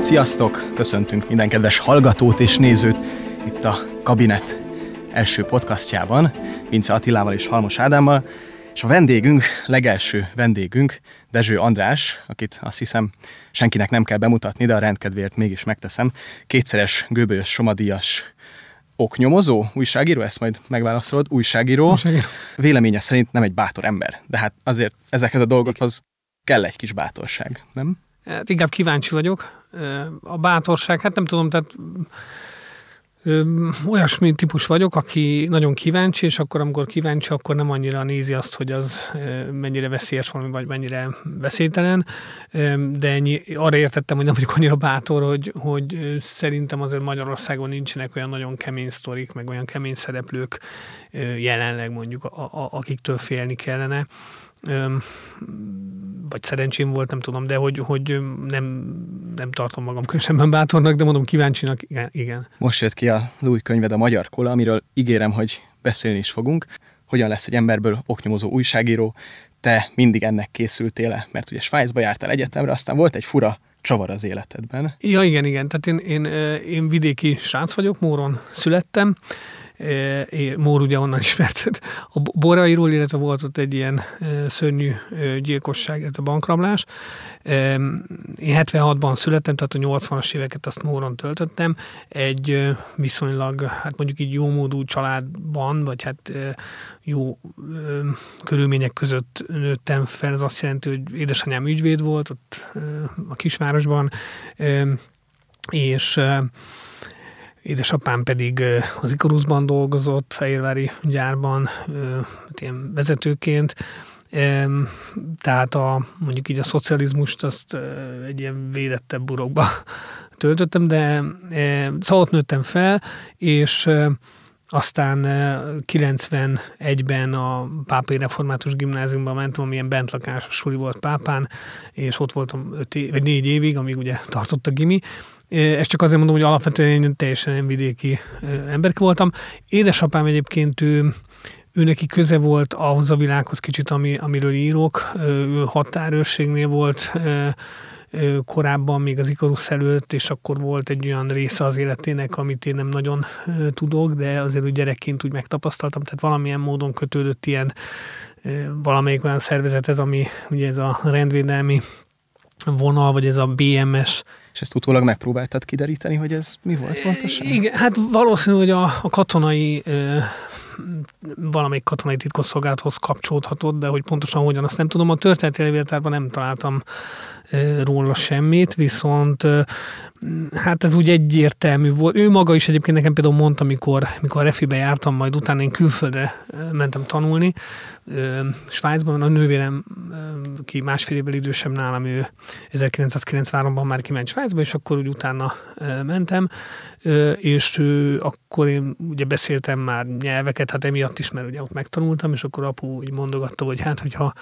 Sziasztok! Köszöntünk minden kedves hallgatót és nézőt itt a Kabinet első podcastjában, Vince Attilával és Halmos Ádámmal, és a vendégünk, legelső vendégünk, Dezső András, akit azt hiszem senkinek nem kell bemutatni, de a rendkedvéért mégis megteszem, kétszeres gőbölyös somadíjas oknyomozó, újságíró, ezt majd megválaszolod, újságíró. újságíró. Véleménye szerint nem egy bátor ember, de hát azért ezeket a dolgokhoz kell egy kis bátorság, nem? Hát inkább kíváncsi vagyok. A bátorság, hát nem tudom, tehát olyasmi típus vagyok, aki nagyon kíváncsi, és akkor, amikor kíváncsi, akkor nem annyira nézi azt, hogy az mennyire veszélyes valami, vagy mennyire veszélytelen, de ennyi, arra értettem, hogy nem vagyok annyira bátor, hogy, hogy szerintem azért Magyarországon nincsenek olyan nagyon kemény sztorik, meg olyan kemény szereplők jelenleg mondjuk, akiktől félni kellene vagy szerencsém volt, nem tudom, de hogy, hogy nem, nem tartom magam különösebben bátornak, de mondom kíváncsinak, igen. igen. Most jött ki a új könyved, a Magyar Kola, amiről ígérem, hogy beszélni is fogunk. Hogyan lesz egy emberből oknyomozó újságíró? Te mindig ennek készültél? Mert ugye Svájcba jártál egyetemre, aztán volt egy fura csavar az életedben. Ja, igen, igen. Tehát én, én, én vidéki srác vagyok, Móron születtem, Mór ugye onnan ismert a borairól, illetve volt ott egy ilyen szörnyű gyilkosság, illetve bankrablás. Én 76-ban születtem, tehát a 80-as éveket azt Móron töltöttem. Egy viszonylag, hát mondjuk így jó módú családban, vagy hát jó körülmények között nőttem fel. Ez azt jelenti, hogy édesanyám ügyvéd volt ott a kisvárosban, és Édesapám pedig az Ikaruszban dolgozott, Fehérvári gyárban, ilyen vezetőként, tehát a, mondjuk így a szocializmust azt egy ilyen védettebb burokba töltöttem, de szóval ott nőttem fel, és aztán 91-ben a Pápai Református Gimnáziumban mentem, amilyen bentlakásos suli volt Pápán, és ott voltam öt év, vagy négy évig, amíg ugye tartott a gimi, ezt csak azért mondom, hogy alapvetően én teljesen vidéki emberke voltam. Édesapám egyébként ő, ő neki köze volt ahhoz a világhoz kicsit, ami, amiről írok. Ő határőrségnél volt korábban, még az Ikarusz előtt, és akkor volt egy olyan része az életének, amit én nem nagyon tudok, de azért úgy gyerekként úgy megtapasztaltam, tehát valamilyen módon kötődött ilyen valamelyik olyan szervezethez, ami ugye ez a rendvédelmi vonal, vagy ez a BMS. És ezt utólag megpróbáltad kideríteni, hogy ez mi volt pontosan? Igen, hát valószínű, hogy a, a katonai valamelyik katonai titkosszolgálathoz kapcsolódhatott, de hogy pontosan hogyan, azt nem tudom. A történeti levéltárban nem találtam róla semmit, viszont hát ez úgy egyértelmű volt. Ő maga is egyébként nekem például mondta, amikor, mikor a refibe jártam, majd utána én külföldre mentem tanulni, Svájcban a nővérem, ki másfél évvel idősebb nálam, ő 1993-ban már kiment Svájcba, és akkor úgy utána mentem, és akkor én ugye beszéltem már nyelveket, hát emiatt is, mert ugye ott megtanultam, és akkor apu úgy mondogatta, hogy hát, hogyha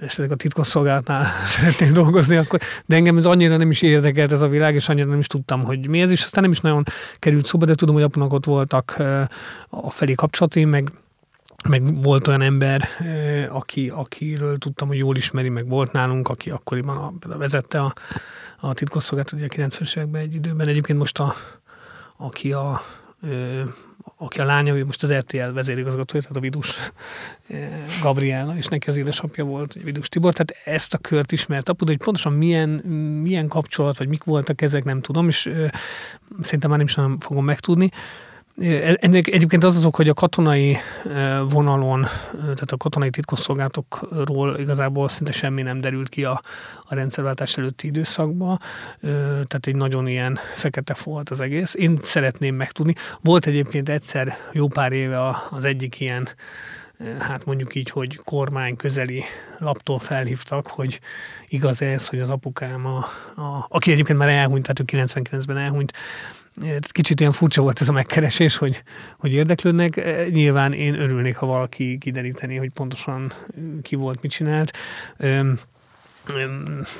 esetleg a titkosszolgálatnál szeretnék dolgozni, akkor, de engem ez annyira nem is érdekelt ez a világ, és annyira nem is tudtam, hogy mi ez, és aztán nem is nagyon került szóba, de tudom, hogy apunak ott voltak a felé kapcsolatai, meg meg volt olyan ember, aki, akiről tudtam, hogy jól ismeri, meg volt nálunk, aki akkoriban a, vezette a, a titkosszolgálatot, ugye a 90-es években egy időben. Egyébként most a, aki a aki a lánya, ő most az RTL vezérigazgatója, tehát a Vidus Gabriela, és neki az édesapja volt, Vidus Tibor, tehát ezt a kört ismert apu, hogy pontosan milyen, milyen kapcsolat, vagy mik voltak ezek, nem tudom, és ö, szerintem már nem is nem fogom megtudni. Ennek egyébként az azok, hogy a katonai vonalon, tehát a katonai titkosszolgálatokról igazából szinte semmi nem derült ki a, a rendszerváltás előtti időszakban, tehát egy nagyon ilyen fekete volt az egész. Én szeretném megtudni. Volt egyébként egyszer jó pár éve az egyik ilyen hát mondjuk így, hogy kormány közeli laptól felhívtak, hogy igaz ez, hogy az apukám, a, a, aki egyébként már elhunyt, tehát ő 99-ben elhunyt, Kicsit olyan furcsa volt ez a megkeresés, hogy, hogy érdeklődnek. E, nyilván én örülnék, ha valaki kideríteni, hogy pontosan ki volt, mit csinált.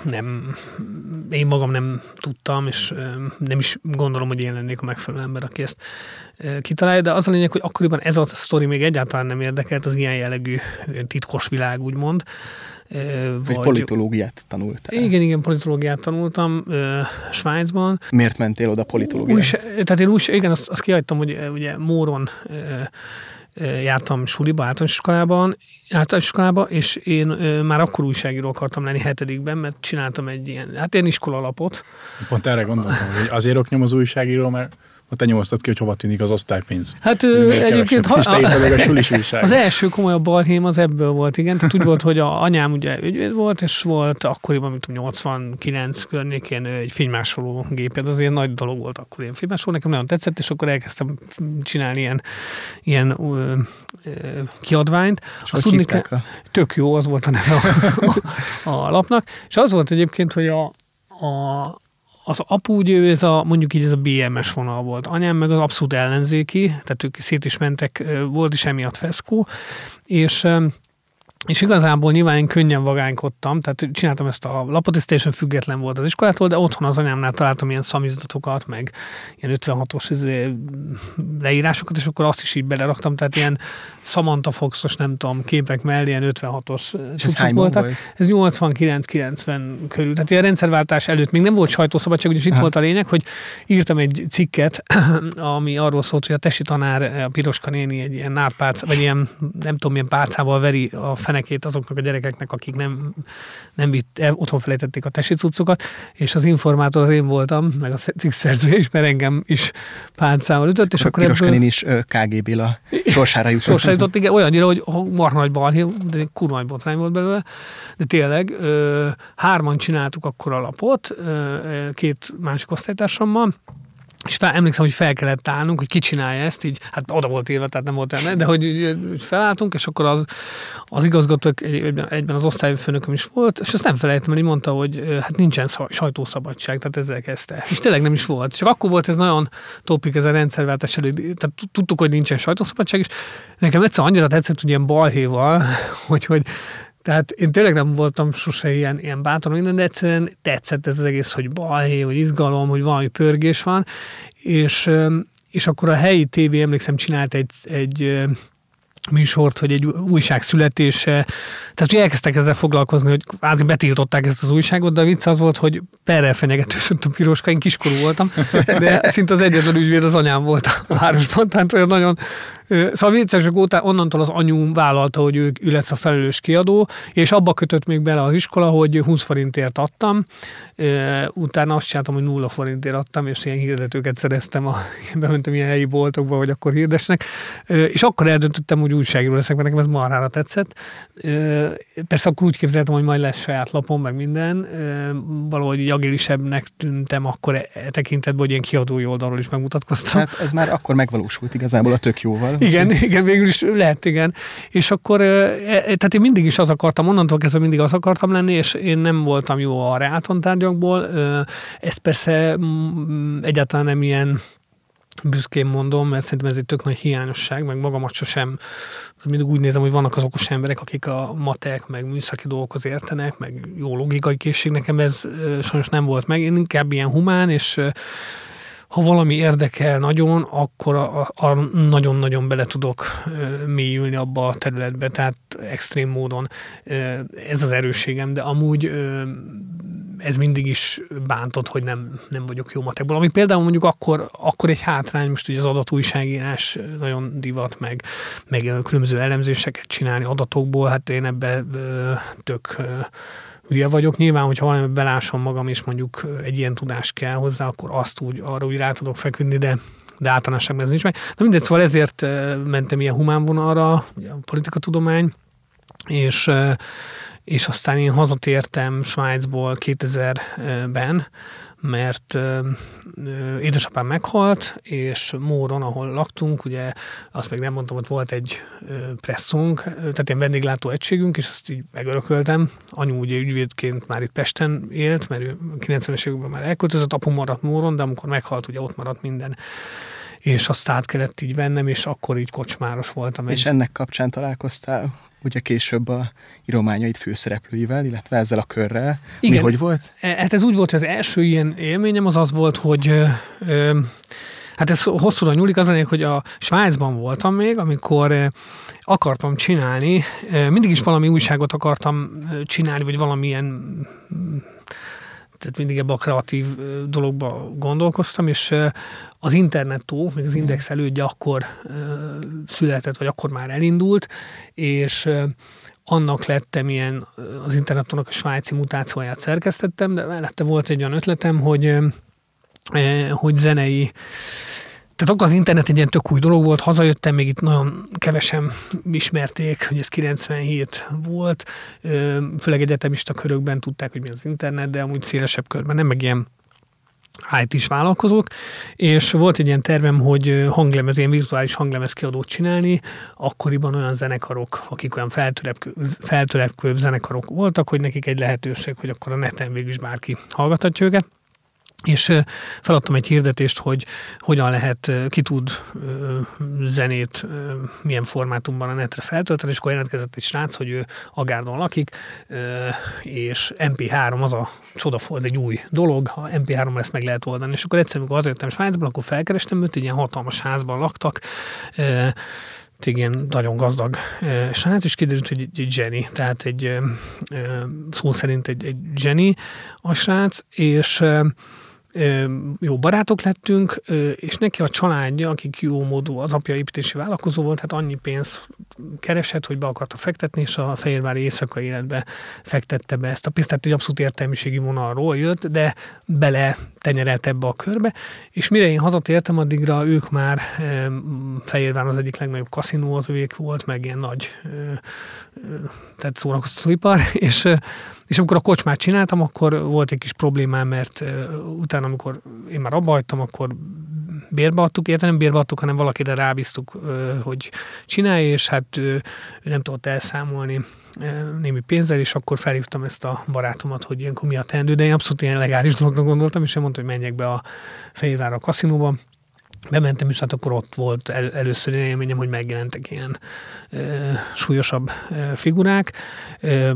Nem, én magam nem tudtam, és nem is gondolom, hogy én lennék a megfelelő ember, aki ezt kitalálja, de az a lényeg, hogy akkoriban ez a sztori még egyáltalán nem érdekelt, az ilyen jellegű titkos világ, úgymond Vagy, vagy politológiát tanultál. Igen, igen, politológiát tanultam ö, Svájcban. Miért mentél oda politológiára? tehát én úgy, igen, azt, azt kihagytam, hogy ugye Móron ö, jártam suliba, általános iskolában, általános iskolába, és én már akkor újságíró akartam lenni hetedikben, mert csináltam egy ilyen, hát ilyen iskolalapot. Pont erre gondoltam, hogy azért oknyom az újságíró, mert te nyomoztad ki, hogy hova tűnik az osztálypénz. Hát ő, egyébként ha, a, a az első komolyabb balhém az ebből volt, igen. Tehát úgy volt, hogy a anyám ugye ügyvéd volt, és volt akkoriban, mint 89 környékén egy fénymásoló géped, az ilyen nagy dolog volt akkor ilyen fénymásoló, nekem nagyon tetszett, és akkor elkezdtem csinálni ilyen, ilyen ö, ö, kiadványt. És Azt tudni kell, a... tök jó, az volt a neve a, a, a lapnak, és az volt egyébként, hogy a, a, az apu ugye ez a, mondjuk így ez a BMS vonal volt. Anyám meg az abszolút ellenzéki, tehát ők szét is mentek, volt is emiatt feszkó, és és igazából nyilván én könnyen vagánykodtam, tehát csináltam ezt a lapot, ez teljesen független volt az iskolától, de otthon az anyámnál találtam ilyen szamizdatokat, meg ilyen 56-os izé, leírásokat, és akkor azt is így beleraktam, tehát ilyen Samantha Foxos, nem tudom, képek mellé ilyen 56-os cuccok voltak. Volt? Ez 89-90 körül, tehát ilyen rendszerváltás előtt még nem volt sajtószabadság, úgyis itt ha. volt a lényeg, hogy írtam egy cikket, ami arról szólt, hogy a tesi tanár, a Piroska néni egy ilyen nárpác, vagy ilyen nem tudom milyen pálcával veri a fenekét azoknak a gyerekeknek, akik nem, nem vitt, e, otthon felejtették a tesi cuccokat, és az informátor az én voltam, meg a cikk szerzője is, mert engem is pálcával ütött, és akkor ebből... is KGB-la sorsára jutott. sorsára jutott, igen, olyannyira, hogy marha nagy balhé, de kurva nagy botrány volt belőle, de tényleg hárman csináltuk akkor a lapot, két másik osztálytársammal, és fel, emlékszem, hogy fel kellett állnunk, hogy ki csinálja ezt, így, hát oda volt írva, tehát nem volt el, de hogy felálltunk, és akkor az, az igazgató egyben, egyben az osztályfőnököm is volt, és azt nem felejtem, mert mondta, hogy hát nincsen sajtószabadság, tehát ezzel kezdte. És tényleg nem is volt. Csak akkor volt ez nagyon topik, ez a rendszerváltás elő, tehát tudtuk, hogy nincsen sajtószabadság, és nekem egyszer annyira tetszett, hogy ilyen balhéval, hogy, hogy tehát én tényleg nem voltam sose ilyen, ilyen bátor, minden, de egyszerűen tetszett ez az egész, hogy baj, hogy izgalom, hogy valami pörgés van, és, és akkor a helyi tévé, emlékszem, csinált egy, egy műsort, hogy egy újság születése, tehát hogy elkezdtek ezzel foglalkozni, hogy kvázi betiltották ezt az újságot, de a vicc az volt, hogy perrel fenyegetőzött a piroska, én kiskorú voltam, de szinte az egyetlen ügyvéd az anyám volt a városban, tehát olyan nagyon Szóval viccesek óta onnantól az anyu vállalta, hogy ő, ő lesz a felelős kiadó, és abba kötött még bele az iskola, hogy 20 forintért adtam, utána azt csináltam, hogy nulla forintért adtam, és ilyen hirdetőket szereztem, a, bementem ilyen helyi boltokba, hogy akkor hirdesnek, és akkor eldöntöttem, hogy újságíró leszek, mert nekem ez marhára tetszett. Persze akkor úgy képzeltem, hogy majd lesz saját lapom, meg minden. Valahogy agilisebbnek tűntem akkor e, e tekintetben, hogy ilyen kiadói oldalról is megmutatkoztam. Hát ez már akkor megvalósult igazából a tök jóval. Igen, igen, végül is lehet, igen. És akkor, e, tehát én mindig is az akartam, onnantól kezdve mindig az akartam lenni, és én nem voltam jó a reáton tárgyakból. Ez persze egyáltalán nem ilyen büszkén mondom, mert szerintem ez egy tök nagy hiányosság, meg magamat sosem, mindig úgy nézem, hogy vannak az okos emberek, akik a matek, meg műszaki dolgokhoz értenek, meg jó logikai készség, nekem ez sajnos nem volt meg, én inkább ilyen humán, és ha valami érdekel nagyon, akkor a, a, nagyon-nagyon bele tudok mélyülni abba a területbe, tehát extrém módon ez az erősségem, de amúgy ez mindig is bántott, hogy nem, nem vagyok jó matekból. Ami például mondjuk akkor, akkor egy hátrány, most ugye az adatújságírás nagyon divat, meg, meg különböző elemzéseket csinálni adatokból, hát én ebbe tök hülye vagyok. Nyilván, hogyha valami belásom magam, és mondjuk egy ilyen tudás kell hozzá, akkor azt úgy arra úgy rá tudok feküdni, de de általánosságban ez nincs meg. Na mindegy, szóval ezért mentem ilyen humán vonalra, ugye a politikatudomány, és, és aztán én hazatértem Svájcból 2000-ben, mert édesapám meghalt, és Móron, ahol laktunk, ugye azt még nem mondtam, hogy volt egy presszunk, tehát ilyen vendéglátó egységünk, és azt így megörököltem. Anyu ugye ügyvédként már itt Pesten élt, mert ő 90-es években már elköltözött, apu maradt Móron, de amikor meghalt, ugye ott maradt minden és azt át kellett így vennem, és akkor így kocsmáros voltam. És egy... ennek kapcsán találkoztál ugye később a írományait főszereplőivel, illetve ezzel a körrel. Igen. Mi hogy volt? E, hát ez úgy volt, hogy az első ilyen élményem az az volt, hogy ö, ö, Hát ez hosszúra nyúlik, az a hogy a Svájcban voltam még, amikor akartam csinálni, mindig is valami újságot akartam csinálni, vagy valamilyen tehát mindig ebbe a kreatív dologba gondolkoztam, és az internettó, még az Index elődje akkor született, vagy akkor már elindult, és annak lettem ilyen, az internetónak a svájci mutációját szerkesztettem, de mellette volt egy olyan ötletem, hogy, hogy zenei tehát akkor az internet egy ilyen tök új dolog volt, hazajöttem, még itt nagyon kevesen ismerték, hogy ez 97 volt, főleg egyetemista körökben tudták, hogy mi az internet, de amúgy szélesebb körben nem, meg ilyen it is vállalkozók, és volt egy ilyen tervem, hogy hanglemez, ilyen virtuális hanglemez kiadót csinálni, akkoriban olyan zenekarok, akik olyan feltörekvőbb zenekarok voltak, hogy nekik egy lehetőség, hogy akkor a neten végül is bárki hallgathatja őket és feladtam egy hirdetést, hogy hogyan lehet, ki tud zenét milyen formátumban a netre feltölteni, és akkor jelentkezett egy srác, hogy ő Agárdon lakik, és MP3 az a csoda, az egy új dolog, ha MP3 ezt meg lehet oldani. És akkor egyszer, amikor azért Svájcban, akkor felkerestem őt, egy ilyen hatalmas házban laktak, egy ilyen nagyon gazdag srác, és kiderült, hogy egy, zseni, tehát egy szó szerint egy, egy zseni a srác, és jó barátok lettünk, és neki a családja, akik jó módú, az apja építési vállalkozó volt, hát annyi pénzt keresett, hogy be akarta fektetni, és a Fehérvári éjszakai életbe fektette be ezt a pénzt, tehát egy abszolút értelmiségi vonalról jött, de bele tenyerelt ebbe a körbe, és mire én hazatértem, addigra ők már Fehérvár az egyik legnagyobb kaszinó az övék volt, meg ilyen nagy tehát szórakoztatóipar, és és amikor a kocsmát csináltam, akkor volt egy kis problémám, mert utána, amikor én már abba hagytam, akkor bérbe adtuk, érte nem bérbe adtuk, hanem valakire rábíztuk, hogy csinálja, és hát ő nem tudott elszámolni némi pénzzel, és akkor felhívtam ezt a barátomat, hogy ilyenkor mi a teendő, de én abszolút ilyen legális dolognak gondoltam, és ő mondta, hogy menjek be a Fehérvár a kaszinóba, bementem, és hát akkor ott volt el, először élményem, hogy megjelentek ilyen e, súlyosabb e, figurák. E,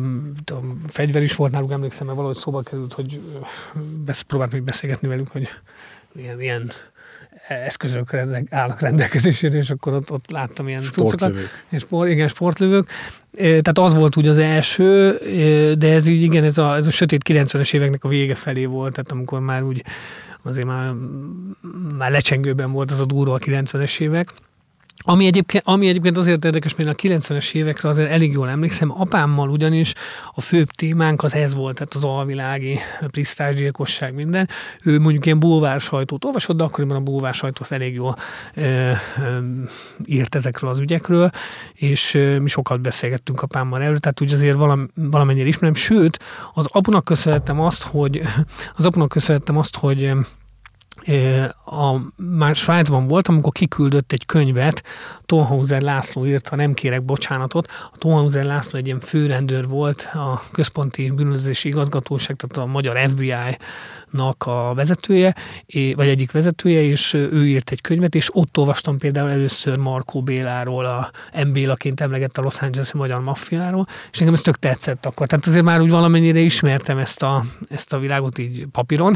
a fegyver is volt náluk, emlékszem, mert valahogy szóba került, hogy besz, próbáltam még beszélgetni velük, hogy ilyen, ilyen eszközök állnak rendelkezésére, és akkor ott, ott láttam ilyen cuccokat. És sport, igen, sportlövők. Tehát az volt úgy az első, de ez így, igen, ez a, ez a sötét 90-es éveknek a vége felé volt, tehát amikor már úgy azért már, már lecsengőben volt az a durva a 90-es évek. Ami egyébként, ami egyébként azért érdekes, mert a 90-es évekre azért elég jól emlékszem, apámmal ugyanis a főbb témánk az ez volt, tehát az alvilági prisztásgyilkosság minden. Ő mondjuk ilyen bulvár sajtót olvasott, de akkoriban a bulvár sajtó az elég jól e, e, írt ezekről az ügyekről, és e, mi sokat beszélgettünk apámmal erről, tehát úgy azért valam, valamennyire ismerem. Sőt, az apunak köszönhetem azt, hogy az apunak köszönhetem azt, hogy a, már Svájcban voltam, amikor kiküldött egy könyvet, Tonhauser László írta, nem kérek bocsánatot. A Tonhauser László egy ilyen főrendőr volt, a központi bűnözési igazgatóság, tehát a magyar FBI-nak a vezetője, vagy egyik vezetője, és ő írt egy könyvet, és ott olvastam például először Markó Béláról, a M. Bélaként emlegett a Los angeles magyar maffiáról, és nekem ez tök tetszett akkor. Tehát azért már úgy valamennyire ismertem ezt a, ezt a világot így papíron,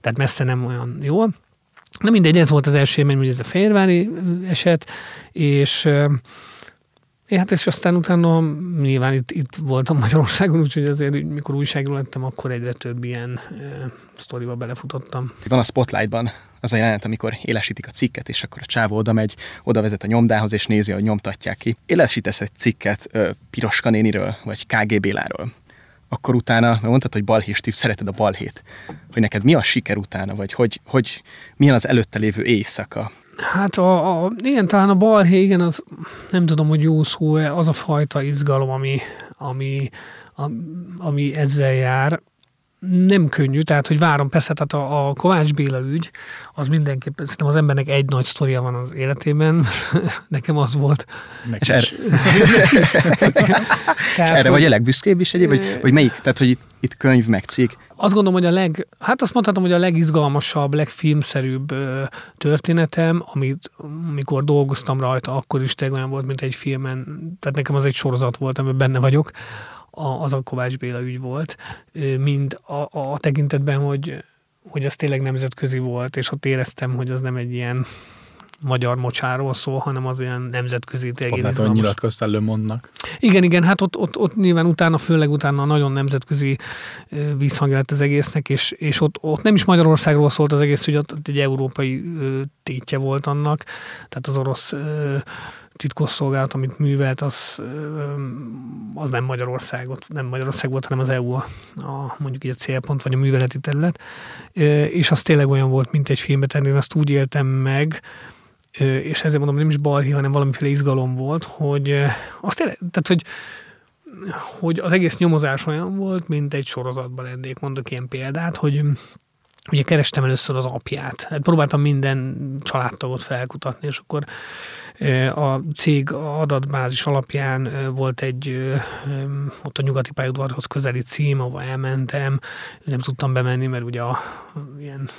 tehát messze nem olyan jó. Na mindegy, ez volt az első élmény, hogy ez a Fehérvári eset, és én hát és aztán utána nyilván itt, itt voltam Magyarországon, úgyhogy azért, mikor újságról lettem, akkor egyre több ilyen e, sztoriba belefutottam. Van a Spotlightban az a jelenet, amikor élesítik a cikket, és akkor a csávó oda megy, oda vezet a nyomdához, és nézi, hogy nyomtatják ki. Élesítesz egy cikket ö, Piroska néniről, vagy KGB-láról akkor utána, mondtad, hogy balhés tív, szereted a balhét, hogy neked mi a siker utána, vagy hogy, hogy milyen az előtte lévő éjszaka? Hát a, a, igen, talán a balhé, igen, az nem tudom, hogy jó szó az a fajta izgalom, ami, ami, ami ezzel jár nem könnyű, tehát hogy várom, persze, tehát a, a Kovács Béla ügy, az mindenképpen, szerintem az embernek egy nagy sztoria van az életében, nekem az volt. És erre, tehát, erre vagy a legbüszkébb is egyéb, vagy, vagy melyik? Tehát, hogy itt, itt könyv meg cikk. Azt gondolom, hogy a leg, hát azt mondhatom, hogy a legizgalmasabb, legfilmszerűbb történetem, amit amikor dolgoztam rajta, akkor is tényleg olyan volt, mint egy filmen, tehát nekem az egy sorozat volt, amiben benne vagyok, a, az a Kovács Béla ügy volt, mind a, a tekintetben, hogy hogy az tényleg nemzetközi volt, és ott éreztem, hogy az nem egy ilyen magyar mocsáról szól, hanem az olyan nemzetközi tényleg. Hát, nyilatkoztál Le Monde-nak. Igen, igen, hát ott, ott, ott, nyilván utána, főleg utána nagyon nemzetközi vízhangja lett az egésznek, és, és ott, ott nem is Magyarországról szólt az egész, hogy ott egy európai tétje volt annak, tehát az orosz titkosszolgálat, amit művelt, az, az nem Magyarországot, nem Magyarország volt, hanem az EU a, a mondjuk így a célpont, vagy a műveleti terület. És az tényleg olyan volt, mint egy filmbe tenni, én azt úgy éltem meg, és ezért mondom, nem is balhi, hanem valamiféle izgalom volt, hogy azt tényleg, tehát, hogy hogy az egész nyomozás olyan volt, mint egy sorozatban lennék, mondok ilyen példát, hogy ugye kerestem először az apját. Hát próbáltam minden családtagot felkutatni, és akkor a cég adatbázis alapján volt egy ott a nyugati pályaudvarhoz közeli cím, ahol elmentem, nem tudtam bemenni, mert ugye a, ilyen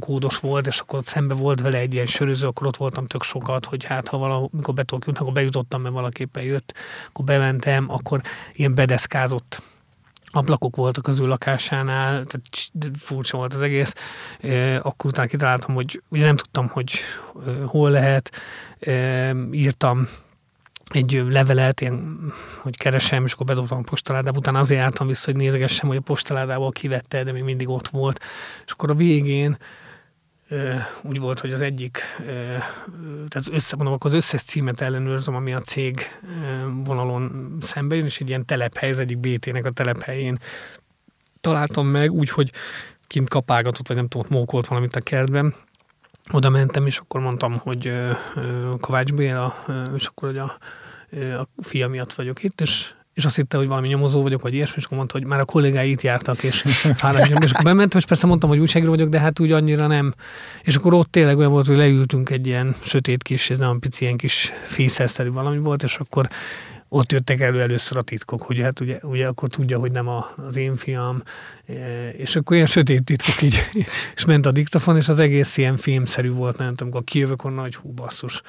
kódos volt, és akkor ott szembe volt vele egy ilyen söröző, akkor ott voltam tök sokat, hogy hát ha valahol, mikor be tudok jutni, akkor bejutottam, mert valaképpen jött, akkor bementem, akkor ilyen bedeszkázott ablakok voltak az ő lakásánál, tehát furcsa volt az egész. Akkor utána kitaláltam, hogy ugye nem tudtam, hogy hol lehet. Írtam egy levelet, ilyen, hogy keresem, és akkor bedobtam a postaládába, utána azért álltam vissza, hogy nézegessem, hogy a postaládából kivette, de még mindig ott volt. És akkor a végén úgy volt, hogy az egyik, tehát összemondom, akkor az összes címet ellenőrzöm, ami a cég vonalon szembe jön, és egy ilyen telephely, az egyik BT-nek a telephelyén találtam meg, úgy, hogy kint kapálgatott, vagy nem tudom, mókolt valamit a kertben. Oda mentem, és akkor mondtam, hogy Kovács Béla, és akkor, hogy a, a fia miatt vagyok itt, és és azt hitte, hogy valami nyomozó vagyok, vagy ilyesmi, és akkor mondta, hogy már a kollégái itt jártak, és fáradjam, és akkor bementem, és persze mondtam, hogy újságíró vagyok, de hát úgy annyira nem. És akkor ott tényleg olyan volt, hogy leültünk egy ilyen sötét kis, ez nem pici ilyen kis fészerszerű valami volt, és akkor ott jöttek elő először a titkok, hogy hát ugye, ugye akkor tudja, hogy nem a, az én fiam, e, és akkor ilyen sötét titkok így, és ment a diktafon, és az egész ilyen filmszerű volt, nem tudom, amikor kijövök onnan, hogy hú basszus,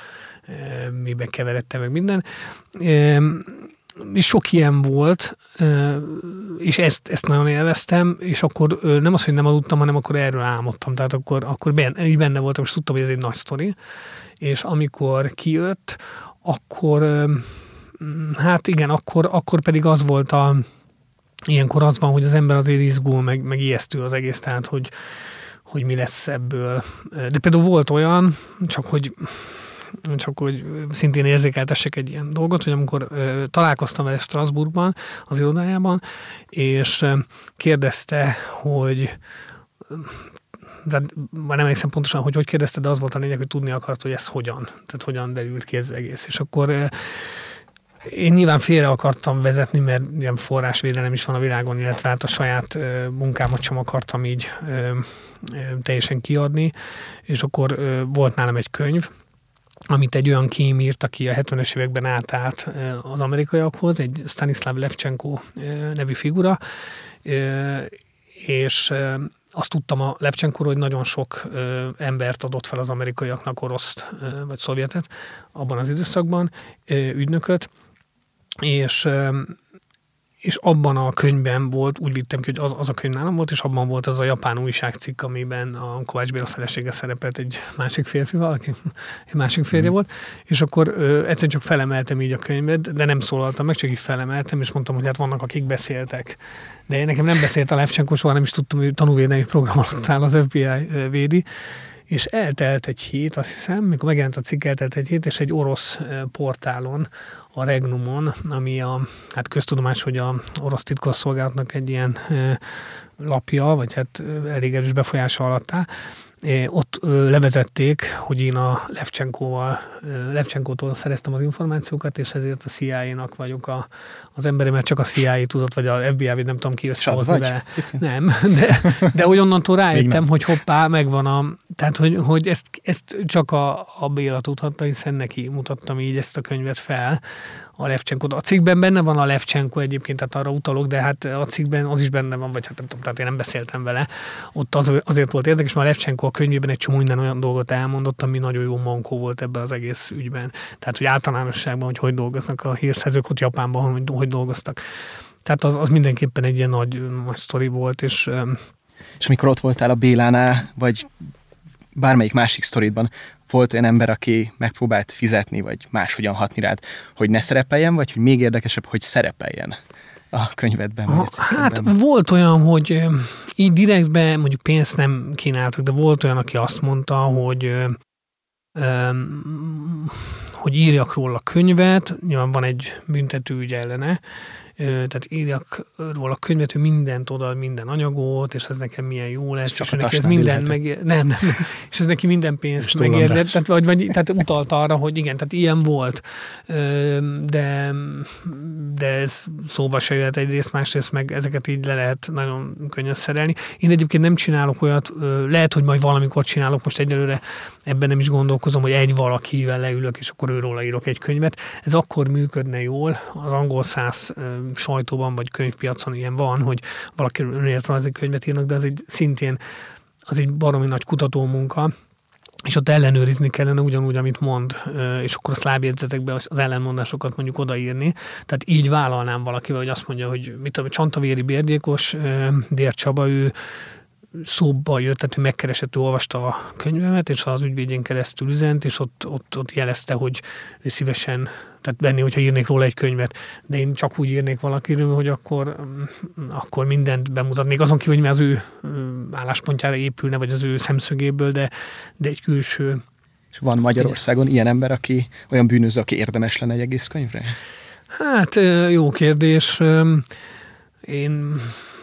e, mibe keveredtem meg minden. Sok ilyen volt, és ezt, ezt nagyon élveztem, és akkor nem az, hogy nem aludtam, hanem akkor erről álmodtam, tehát akkor, akkor benne, így benne voltam, és tudtam, hogy ez egy nagy sztori, és amikor kijött, akkor hát igen, akkor, akkor pedig az volt a, ilyenkor az van, hogy az ember azért izgul, meg, meg ijesztő az egész, tehát hogy, hogy mi lesz ebből. De például volt olyan, csak hogy csak hogy szintén érzékeltessek egy ilyen dolgot, hogy amikor ö, találkoztam vele Strasbourgban, az irodájában, és ö, kérdezte, hogy de már nem emlékszem pontosan, hogy hogy kérdezte, de az volt a lényeg, hogy tudni akart, hogy ez hogyan, tehát hogyan derült ki ez egész. És akkor ö, én nyilván félre akartam vezetni, mert ilyen forrásvédelem is van a világon, illetve hát a saját munkámat sem akartam így teljesen kiadni, és akkor volt nálam egy könyv, amit egy olyan kém írt, aki a 70-es években átállt az amerikaiakhoz, egy Stanislav Levchenko nevű figura, és azt tudtam a Levcsenkóról, hogy nagyon sok embert adott fel az amerikaiaknak, oroszt vagy szovjetet abban az időszakban, ügynököt, és és abban a könyvben volt, úgy vittem ki, hogy az, az a könyv nálam volt, és abban volt az a japán újságcikk, amiben a Kovács Béla felesége szerepelt egy másik férfival, aki egy másik férje mm. volt, és akkor ö, egyszerűen csak felemeltem így a könyvet, de nem szólaltam meg, csak így felemeltem, és mondtam, hogy hát vannak, akik beszéltek. De én nekem nem beszélt a Levcsenko, soha nem is tudtam, hogy tanúvédelmi program alatt áll az FBI védi, és eltelt egy hét, azt hiszem, mikor megjelent a cikk, eltelt egy hét, és egy orosz portálon, a Regnumon, ami a, hát köztudomás, hogy a orosz titkosszolgálatnak egy ilyen lapja, vagy hát elég erős befolyása alatt ott levezették, hogy én a Levcsenkóval, Levcsenkótól szereztem az információkat, és ezért a CIA-nak vagyok a, az emberem, mert csak a CIA tudott, vagy a FBI, vagy nem tudom ki összehozni vele. Nem, de, de hogy onnantól rájöttem, hogy hoppá, megvan a... Tehát, hogy, hogy ezt, ezt csak a, a Béla tudhatta, hiszen neki mutattam így ezt a könyvet fel, a Levcsenko. A cikkben benne van a Levcsenko egyébként, tehát arra utalok, de hát a cikkben az is benne van, vagy hát nem tudom, tehát én nem beszéltem vele. Ott az, azért volt érdekes, mert a Levcsenko a könyvében egy csomó minden olyan dolgot elmondott, ami nagyon jó mankó volt ebben az egész ügyben. Tehát, hogy általánosságban, hogy hogy dolgoznak a hírszerzők ott Japánban, hogy, hogy dolgoztak. Tehát az, az mindenképpen egy ilyen nagy, nagy sztori volt, és És amikor ott voltál a Bélánál, vagy bármelyik másik sztoridban, volt olyan ember, aki megpróbált fizetni, vagy máshogyan hatni rád, hogy ne szerepeljen, vagy hogy még érdekesebb, hogy szerepeljen a könyvedben? Ha, hát volt olyan, hogy így direktben mondjuk pénzt nem kínáltak, de volt olyan, aki azt mondta, hogy hogy írjak róla könyvet, nyilván van egy büntetőügy ellene, tehát írjak róla könyvet, hogy mindent oda, minden anyagot, és ez nekem milyen jó lesz, és, és neki ez minden meg, nem, nem, és ez neki minden pénzt megérdett, tehát, vagy, vagy, tehát utalt arra, hogy igen, tehát ilyen volt, de, de ez szóba se jöhet egyrészt, másrészt meg ezeket így le lehet nagyon könnyen szerelni. Én egyébként nem csinálok olyat, lehet, hogy majd valamikor csinálok, most egyelőre ebben nem is gondolkozom, hogy egy valakivel leülök, és akkor őróla írok egy könyvet. Ez akkor működne jól, az angol száz sajtóban vagy könyvpiacon ilyen van, hogy valaki önéletrajzi könyvet írnak, de az egy szintén az egy baromi nagy kutatómunka, és ott ellenőrizni kellene ugyanúgy, amit mond, és akkor a szlábjegyzetekbe az ellenmondásokat mondjuk odaírni. Tehát így vállalnám valakivel, hogy azt mondja, hogy mit tudom, Csantavéri Bérdékos, Dér Csaba, ő szóba jött, tehát ő megkeresett, ő olvasta a könyvemet, és az ügyvédjén keresztül üzent, és ott, ott, ott jelezte, hogy ő szívesen, tehát benni, hogyha írnék róla egy könyvet, de én csak úgy írnék valakiről, hogy akkor, akkor mindent bemutatnék, azon kívül, hogy mi az ő álláspontjára épülne, vagy az ő szemszögéből, de, de egy külső és van Magyarországon ilyen ember, aki olyan bűnöző, aki érdemes lenne egy egész könyvre? Hát jó kérdés. Én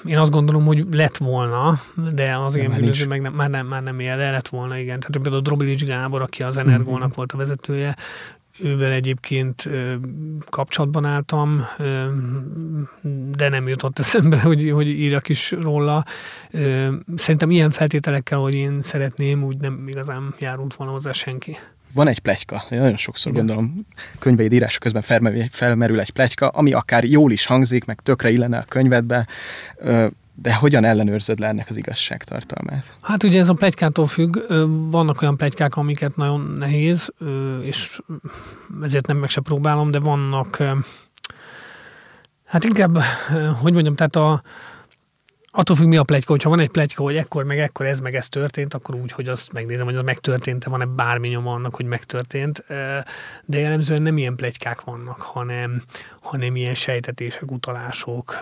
én azt gondolom, hogy lett volna, de az én bűnöző meg nem, már, nem, már nem él, de lett volna, igen. Tehát például Drobilics Gábor, aki az Energónak mm-hmm. volt a vezetője, ővel egyébként kapcsolatban álltam, de nem jutott eszembe, hogy, hogy írjak is róla. Szerintem ilyen feltételekkel, hogy én szeretném, úgy nem igazán járult volna hozzá senki van egy plegyka, nagyon sokszor Igen. gondolom könyveid írása közben felmerül, felmerül egy plegyka, ami akár jól is hangzik, meg tökre illene a könyvedbe, de hogyan ellenőrzöd le ennek az igazságtartalmát? Hát ugye ez a plegykától függ, vannak olyan plegykák, amiket nagyon nehéz, és ezért nem meg se próbálom, de vannak, hát inkább, hogy mondjam, tehát a, attól függ, mi a plegyka, hogyha van egy plegyka, hogy ekkor, meg ekkor ez, meg ez történt, akkor úgy, hogy azt megnézem, hogy az megtörtént-e, van-e bármi nyoma annak, hogy megtörtént. De jellemzően nem ilyen plegykák vannak, hanem, hanem ilyen sejtetések, utalások.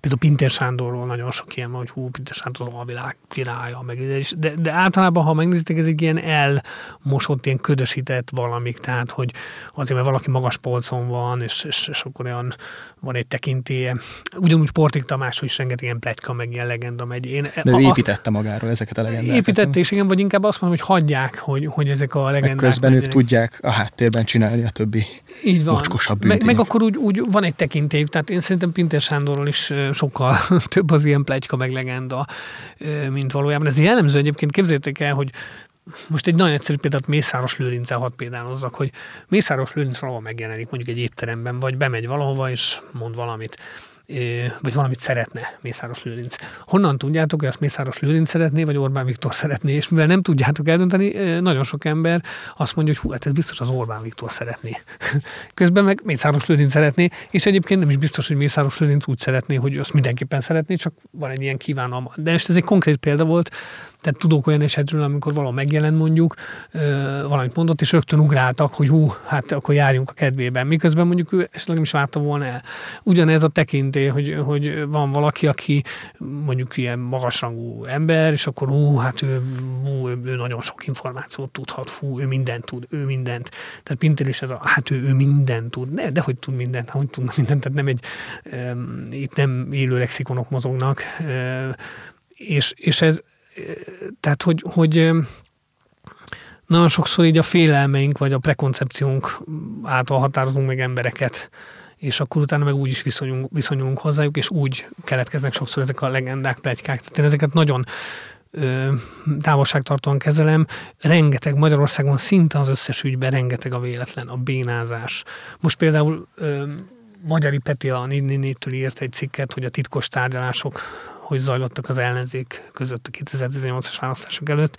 Például Pintér Sándorról nagyon sok ilyen van, hogy hú, Pintér Sándor a világ királya, meg de, de általában, ha megnézitek, ez egy ilyen elmosott, ilyen ködösített valamik, tehát, hogy azért, mert valaki magas polcon van, és, és, és akkor olyan van egy tekintélye. Ugyanúgy Portik Tamás, is rengeteg ilyen pletyka, meg ilyen legenda megy. Én De ő építette magáról ezeket a legendákat. Építette, és igen, vagy inkább azt mondom, hogy hagyják, hogy, hogy ezek a legendák. Meg közben menjenek. ők tudják a háttérben csinálni a többi Így van. mocskosabb meg, meg, akkor úgy, úgy, van egy tekintélyük, tehát én szerintem Pintér Sándorról is sokkal több az ilyen pletyka, meg legenda, mint valójában. Ez jellemző egyébként, képzétek el, hogy most egy nagyon egyszerű példát Mészáros Lőrincel hadd példánozzak, hogy Mészáros Lőrinc valahol megjelenik mondjuk egy étteremben, vagy bemegy valahova és mond valamit vagy valamit szeretne Mészáros Lőrinc. Honnan tudjátok, hogy azt Mészáros Lőrinc szeretné, vagy Orbán Viktor szeretné, és mivel nem tudjátok eldönteni, nagyon sok ember azt mondja, hogy hú, hát ez biztos az Orbán Viktor szeretné. Közben meg Mészáros Lőrinc szeretné, és egyébként nem is biztos, hogy Mészáros Lőrinc úgy szeretné, hogy azt mindenképpen szeretné, csak van egy ilyen kívánalma. De most ez egy konkrét példa volt, tehát tudok olyan esetről, amikor valami megjelent mondjuk, valamit mondott, és rögtön ugráltak, hogy hú, hát akkor járjunk a kedvében. Miközben mondjuk ő esetleg nem is várta volna el. Ugyanez a tekintély, hogy, hogy van valaki, aki mondjuk ilyen magasrangú ember, és akkor hú, hát ő, hú, ő, ő nagyon sok információt tudhat, hú, ő mindent tud, ő mindent. Tehát Pintér is ez a, hát ő, ő mindent tud. De, de hogy tud mindent, hogy tudna mindent, tehát nem egy, um, itt nem élő lexikonok mozognak, uh, és, és ez, tehát, hogy, hogy nagyon sokszor így a félelmeink, vagy a prekoncepciónk által határozunk meg embereket, és akkor utána meg úgy is viszonyulunk, viszonyulunk hozzájuk, és úgy keletkeznek sokszor ezek a legendák, plegykák. Tehát én ezeket nagyon ö, távolságtartóan kezelem. Rengeteg, Magyarországon szinte az összes ügyben rengeteg a véletlen, a bénázás. Most például ö, Magyari Peti a Ninninétől írt egy cikket, hogy a titkos tárgyalások hogy zajlottak az ellenzék között a 2018-as választások előtt,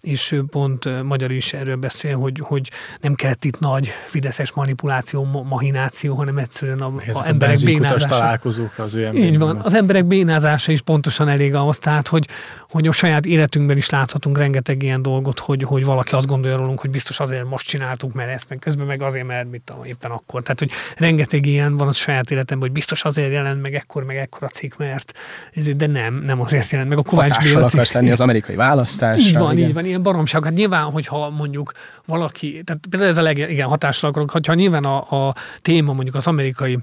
és pont Magyar is erről beszél, hogy, hogy nem kellett itt nagy fideszes manipuláció, mahináció, hanem egyszerűen a, a emberek bénázása. találkozók az ő Így van, az emberek bénázása is pontosan elég ahhoz, tehát hogy, hogy a saját életünkben is láthatunk rengeteg ilyen dolgot, hogy, hogy valaki azt gondolja rólunk, hogy biztos azért most csináltuk, mert ezt, meg közben meg azért, mert mit tudom, éppen akkor. Tehát, hogy rengeteg ilyen van a saját életemben, hogy biztos azért jelent meg ekkor, meg ekkor a cikk, mert de nem, nem azért jelent meg. A Kovács Béla cikk. lenni az amerikai választás. Így van, igen. így van, ilyen baromság. Hát nyilván, hogyha mondjuk valaki, tehát például ez a leg, igen, hatással akarok, hogyha nyilván a, a téma mondjuk az amerikai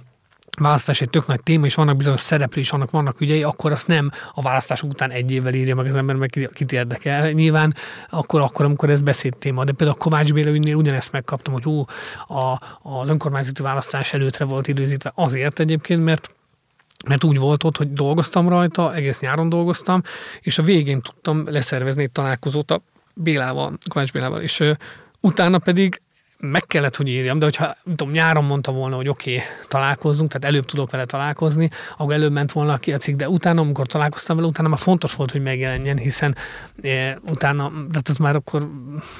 választás egy tök nagy téma, és vannak bizonyos szereplő, és annak vannak ügyei, akkor azt nem a választások után egy évvel írja meg az ember, meg kit érdekel. Nyilván akkor, akkor, amikor ez beszéd téma. De például a Kovács Béla ügynél ugyanezt megkaptam, hogy ú, a, az önkormányzati választás előtre volt időzítve azért egyébként, mert mert úgy volt ott, hogy dolgoztam rajta, egész nyáron dolgoztam, és a végén tudtam leszervezni egy találkozót a Bélával, Kovács Bélával, és utána pedig meg kellett, hogy írjam, de hogyha tudom, nyáron mondta volna, hogy oké, okay, találkozzunk, tehát előbb tudok vele találkozni, akkor előbb ment volna ki a cikk, de utána, amikor találkoztam vele, utána már fontos volt, hogy megjelenjen, hiszen e, utána, tehát ez már akkor...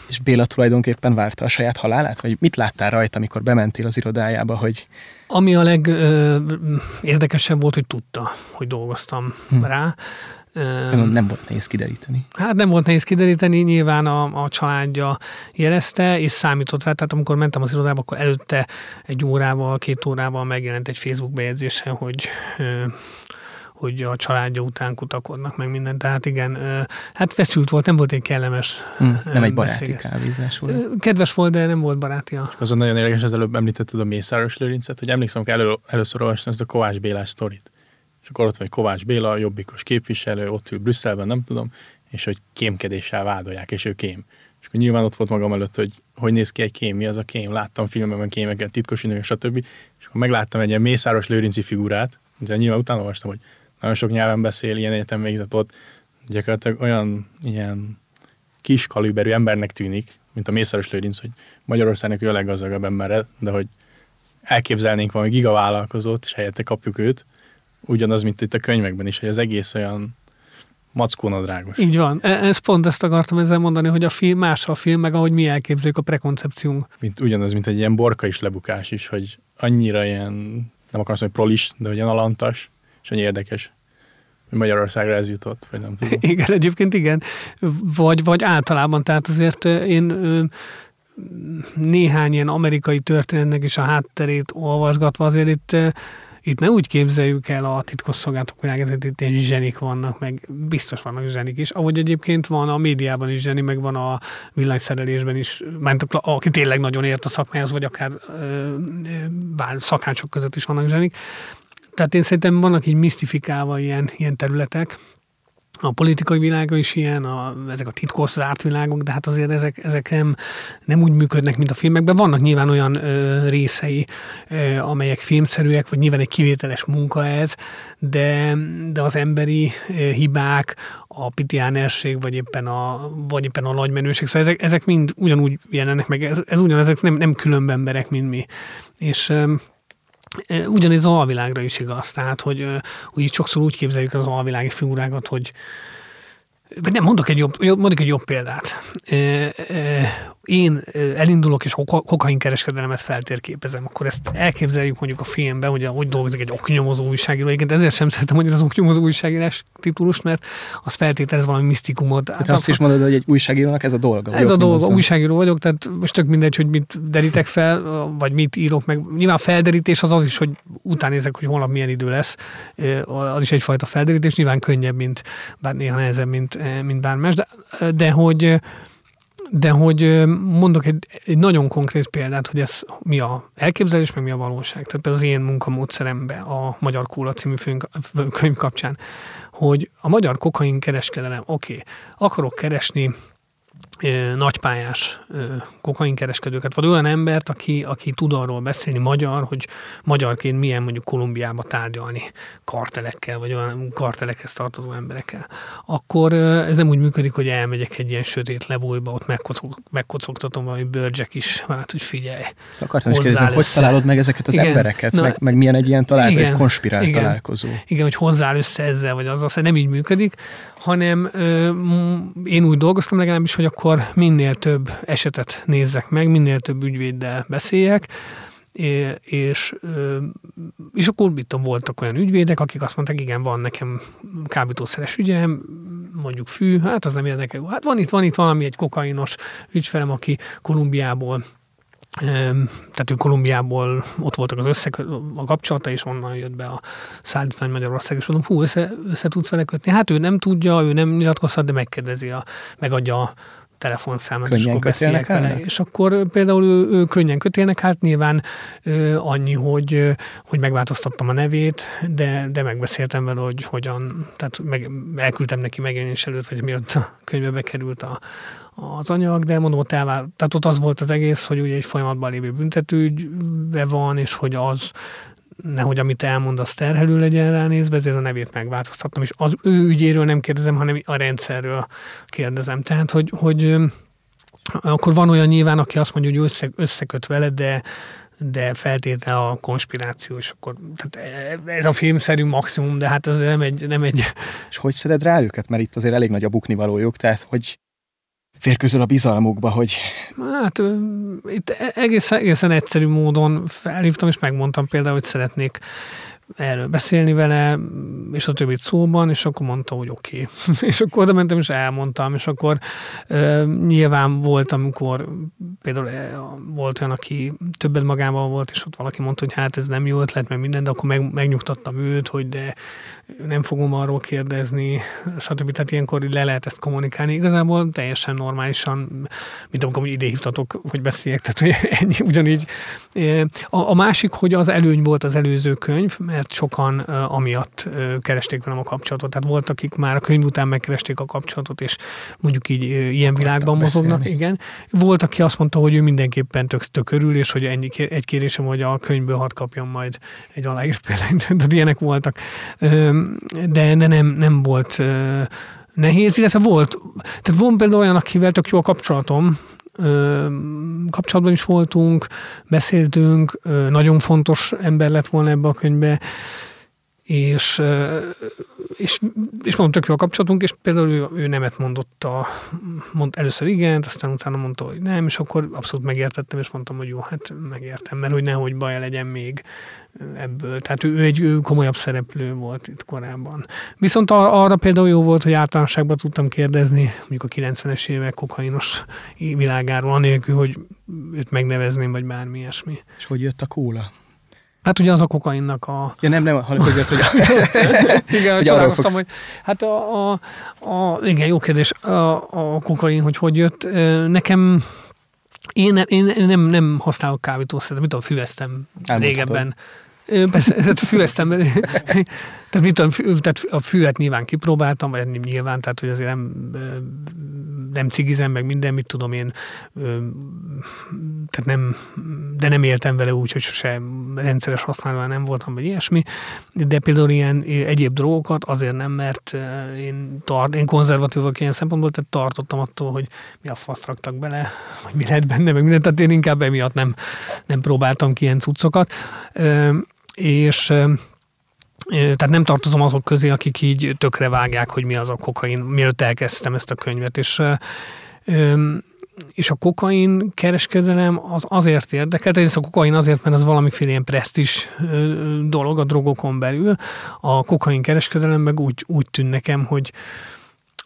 És Béla tulajdonképpen várta a saját halálát? Vagy mit láttál rajta, amikor bementél az irodájába, hogy... Ami a legérdekesebb volt, hogy tudta, hogy dolgoztam hm. rá. Nem, nem volt nehéz kideríteni. Hát nem volt nehéz kideríteni, nyilván a, a családja jelezte, és számított rá, tehát amikor mentem az irodába, akkor előtte egy órával, két órával megjelent egy Facebook bejegyzése, hogy hogy a családja után kutakodnak meg minden. Tehát igen, hát feszült volt, nem volt egy kellemes hmm, Nem egy baráti kávézás volt. Kedves volt, de nem volt barátja. Azon nagyon érdekes, az előbb említetted a Mészáros Lőrincet, hogy emlékszem, hogy elő, először olvastam ezt a Kovács Bélás sztorit és akkor ott vagy Kovács Béla, jobbikos képviselő, ott ül Brüsszelben, nem tudom, és hogy kémkedéssel vádolják, és ő kém. És akkor nyilván ott volt magam előtt, hogy hogy néz ki egy kém, mi az a kém, láttam filmekben kémeket, titkos ünnök, stb. És akkor megláttam egy ilyen mészáros lőrinci figurát, ugye nyilván utána olvastam, hogy nagyon sok nyelven beszél, ilyen egyetem végzett ott, gyakorlatilag olyan ilyen kis kaliberű embernek tűnik, mint a Mészáros Lőrinc, hogy Magyarországnak ő a leggazdagabb embere, de hogy elképzelnénk valami gigavállalkozót, és helyette kapjuk őt, ugyanaz, mint itt a könyvekben is, hogy az egész olyan mackónadrágos. Így van. E- ez pont ezt akartam ezzel mondani, hogy a film más a film, meg ahogy mi elképzeljük a prekoncepciónk. Mint, ugyanaz, mint egy ilyen borka is lebukás is, hogy annyira ilyen, nem akarom mondani prolis, de olyan alantas, és annyi érdekes. Hogy Magyarországra ez jutott, vagy nem tudom. Igen, egyébként igen. Vagy, vagy általában, tehát azért én néhány ilyen amerikai történetnek is a hátterét olvasgatva azért itt itt ne úgy képzeljük el a titkosszolgálatok világát, itt ilyen zsenik vannak, meg biztos vannak zsenik is, ahogy egyébként van a médiában is zseni, meg van a villanyszerelésben is, mert aki tényleg nagyon ért a szakmához, vagy akár bár szakácsok között is vannak zsenik. Tehát én szerintem vannak így misztifikálva ilyen, ilyen területek, a politikai világa is ilyen, a, ezek a titkos zárt világok, de hát azért ezek, ezek nem, nem úgy működnek, mint a filmekben. Vannak nyilván olyan ö, részei, ö, amelyek filmszerűek, vagy nyilván egy kivételes munka ez, de, de az emberi ö, hibák, a pitiánerség, vagy éppen a, vagy éppen a nagy menőség, szóval ezek, ezek mind ugyanúgy jelennek meg, ez, ez ugyanaz, ezek nem, nem különb emberek, mint mi. És Ugyanis az alvilágra is igaz, tehát hogy, itt sokszor úgy képzeljük az alvilági figurákat, hogy vagy nem, mondok egy jobb, mondok egy jobb példát én elindulok és kokain kereskedelemet feltérképezem, akkor ezt elképzeljük mondjuk a filmben, hogy hogy dolgozik egy oknyomozó újságíró. Egyébként ezért sem szeretem mondani az oknyomozó újságírás titulust, mert az feltételez valami misztikumot. Tehát azt is mondod, hogy egy újságírónak ez a dolga. Ez a dolga, újságíró vagyok, tehát most tök mindegy, hogy mit derítek fel, vagy mit írok meg. Nyilván felderítés az az is, hogy utánézek, hogy holnap milyen idő lesz. Az is egyfajta felderítés, nyilván könnyebb, mint bár néha nehezebb, mint, mint bármás, de, de hogy de hogy mondok egy, egy nagyon konkrét példát, hogy ez mi a elképzelés, meg mi a valóság. Tehát az én munkamódszeremben a Magyar Kóla című könyv kapcsán, hogy a magyar kokain kereskedelem, oké, okay, akarok keresni nagypályás kokainkereskedőket, vagy olyan embert, aki, aki tud arról beszélni magyar, hogy magyarként milyen mondjuk Kolumbiába tárgyalni kartelekkel, vagy olyan kartelekhez tartozó emberekkel, akkor ez nem úgy működik, hogy elmegyek egy ilyen sötét lebújba, ott megkocog, megkocogtatom valami bőrcsek is, hát hogy figyelj. Ezt akartam is kérdezni, hogy találod meg ezeket az igen, embereket, na, meg, meg milyen egy ilyen találkozó, egy konspirált igen, találkozó. Igen, hogy hozzá össze ezzel, vagy azzal, szóval nem így működik, hanem ö, én úgy dolgoztam legalábbis, hogy akkor minél több esetet nézzek meg, minél több ügyvéddel beszéljek, és, és akkor tudom, voltak olyan ügyvédek, akik azt mondták, igen, van nekem kábítószeres ügyem, mondjuk fű, hát az nem érdekel. Hát van itt, van itt valami egy kokainos ügyfelem, aki Kolumbiából tehát ő Kolumbiából ott voltak az össze, a kapcsolata, és onnan jött be a szállítmány Magyarország, és mondom, hú, össze, össze tudsz vele kötni. Hát ő nem tudja, ő nem nyilatkozhat, de megkérdezi, a, megadja telefonszámot, és akkor beszélek vele. És akkor például ő, ő könnyen kötélnek, hát nyilván ö, annyi, hogy, hogy megváltoztattam a nevét, de, de megbeszéltem vele, hogy hogyan, tehát meg, elküldtem neki megjelenés előtt, vagy miatt a könyvbe bekerült a, az anyag, de mondom, ott elvál, tehát ott az volt az egész, hogy ugye egy folyamatban lévő büntetőügyve van, és hogy az nehogy amit elmond, az terhelő legyen ránézve, ezért a nevét megváltoztattam, és az ő ügyéről nem kérdezem, hanem a rendszerről kérdezem. Tehát, hogy, hogy akkor van olyan nyilván, aki azt mondja, hogy össze, összeköt veled, de de feltétel a konspiráció, és akkor tehát ez a filmszerű maximum, de hát ez nem egy, nem egy... És hogy szeded rá őket? Mert itt azért elég nagy a buknivalójuk, tehát hogy férkőzöl a bizalmukba, hogy... Hát itt e-, egész, egészen egyszerű módon felhívtam, és megmondtam például, hogy szeretnék erről beszélni vele, és a többit szóban, és akkor mondta, hogy oké. Okay. és akkor oda mentem, és elmondtam, és akkor uh, nyilván volt, amikor például volt olyan, aki többet magával volt, és ott valaki mondta, hogy hát ez nem jó ötlet, meg minden, de akkor meg, megnyugtattam őt, hogy de nem fogom arról kérdezni, stb. Tehát ilyenkor le lehet ezt kommunikálni. Igazából teljesen normálisan, mint amikor ide hívtatok, hogy beszéljek, tehát hogy ennyi, ugyanígy. A, a másik, hogy az előny volt az előző könyv, mert sokan amiatt keresték velem a kapcsolatot. Tehát volt, akik már a könyv után megkeresték a kapcsolatot, és mondjuk így ilyen világban mozognak. Beszélni. Igen. Volt, aki azt mondta, hogy ő mindenképpen tök, tök örül, és hogy ennyi, egy kérésem, hogy a könyvből hadd kapjon majd egy aláírt példányt. Tehát ilyenek voltak de, de nem, nem volt nehéz, illetve volt, tehát van például olyan, akivel tök jó a kapcsolatom, kapcsolatban is voltunk, beszéltünk, nagyon fontos ember lett volna ebbe a könyvbe, és, és, és mondom, tök jó a kapcsolatunk, és például ő, ő nemet mondott, a, mond, először igen, aztán utána mondta, hogy nem, és akkor abszolút megértettem, és mondtam, hogy jó, hát megértem, mert hogy nehogy baj legyen még ebből. Tehát ő, ő egy ő komolyabb szereplő volt itt korábban. Viszont arra például jó volt, hogy általánosságban tudtam kérdezni, mondjuk a 90-es évek kokainos világáról, anélkül, hogy őt megnevezném, vagy bármi ilyesmi. És hogy jött a kóla? Hát ugye az a kokainnak a... Ja nem, nem, hanem hogy hogy... igen, hogy csodálkoztam, hogy hát a, a, a, igen, jó kérdés, a, a kokain, hogy hogy jött. Nekem én, én, nem, nem használok kábítószert, mit tudom, füveztem régebben. Persze, tehát füveztem, tehát, mit tudom, tehát a füvet nyilván kipróbáltam, vagy nyilván, tehát hogy azért nem, nem cigizem, meg minden, mit tudom én, tehát nem, de nem éltem vele úgy, hogy sose rendszeres használóan nem voltam, vagy ilyesmi, de például ilyen egyéb drogokat azért nem, mert én, tart, én konzervatív vagyok ilyen szempontból, tehát tartottam attól, hogy mi a fasz raktak bele, vagy mi lehet benne, meg mindent, tehát én inkább emiatt nem, nem próbáltam ki ilyen cuccokat és tehát nem tartozom azok közé, akik így tökre vágják, hogy mi az a kokain, mielőtt elkezdtem ezt a könyvet, és és a kokain kereskedelem az azért érdekelt, ez a kokain azért, mert az valamiféle ilyen presztis dolog a drogokon belül. A kokain kereskedelem meg úgy, úgy tűn nekem, hogy,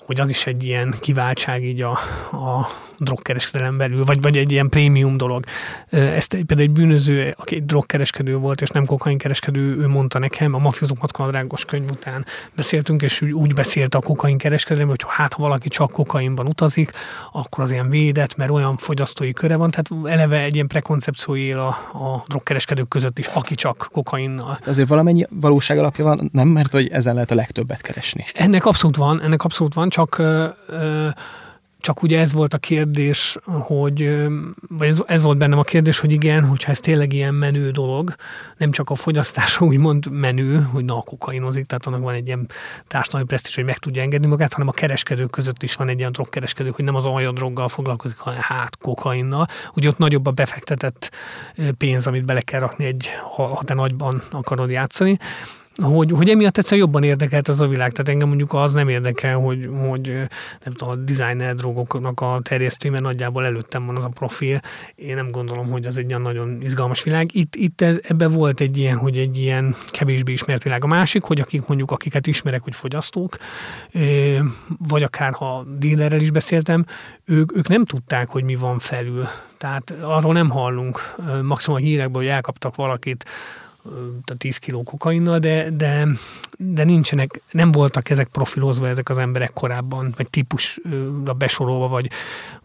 hogy az is egy ilyen kiváltság így a, a drogkereskedelem belül, vagy, vagy egy ilyen prémium dolog. Ezt egy, például egy bűnöző, aki egy drogkereskedő volt, és nem kokainkereskedő, ő mondta nekem, a mafiózók mackanadrágos könyv után beszéltünk, és úgy, úgy beszélt a kokainkereskedelem, hogy hát ha valaki csak kokainban utazik, akkor az ilyen védett, mert olyan fogyasztói köre van, tehát eleve egy ilyen prekoncepció él a, a drogkereskedők között is, aki csak kokainnal. Hát azért valamennyi valóság alapja van, nem, mert hogy ezen lehet a legtöbbet keresni. Ennek abszolút van, ennek abszolút van, csak ö, csak ugye ez volt a kérdés, hogy, vagy ez, ez volt bennem a kérdés, hogy igen, hogyha ez tényleg ilyen menő dolog, nem csak a fogyasztása úgymond menő, hogy na, kokainozik, tehát annak van egy ilyen társadalmi presztis, hogy meg tudja engedni magát, hanem a kereskedők között is van egy ilyen drogkereskedő, hogy nem az aljadroggal foglalkozik, hanem hát kokainnal. Ugye ott nagyobb a befektetett pénz, amit bele kell rakni egy, ha, ha te nagyban akarod játszani hogy, hogy emiatt egyszer jobban érdekelt ez a világ. Tehát engem mondjuk az nem érdekel, hogy, hogy nem tudom, a designer drogoknak a terjesztőben nagyjából előttem van az a profil. Én nem gondolom, hogy az egy olyan nagyon izgalmas világ. Itt, itt ez, ebbe volt egy ilyen, hogy egy ilyen kevésbé ismert világ. A másik, hogy akik mondjuk, akiket ismerek, hogy fogyasztók, vagy akár ha dílerrel is beszéltem, ők, ők nem tudták, hogy mi van felül. Tehát arról nem hallunk maximum a hírekből, hogy elkaptak valakit, a 10 kiló kokainnal, de, de, de nincsenek, nem voltak ezek profilozva ezek az emberek korábban, vagy típusra besorolva, vagy,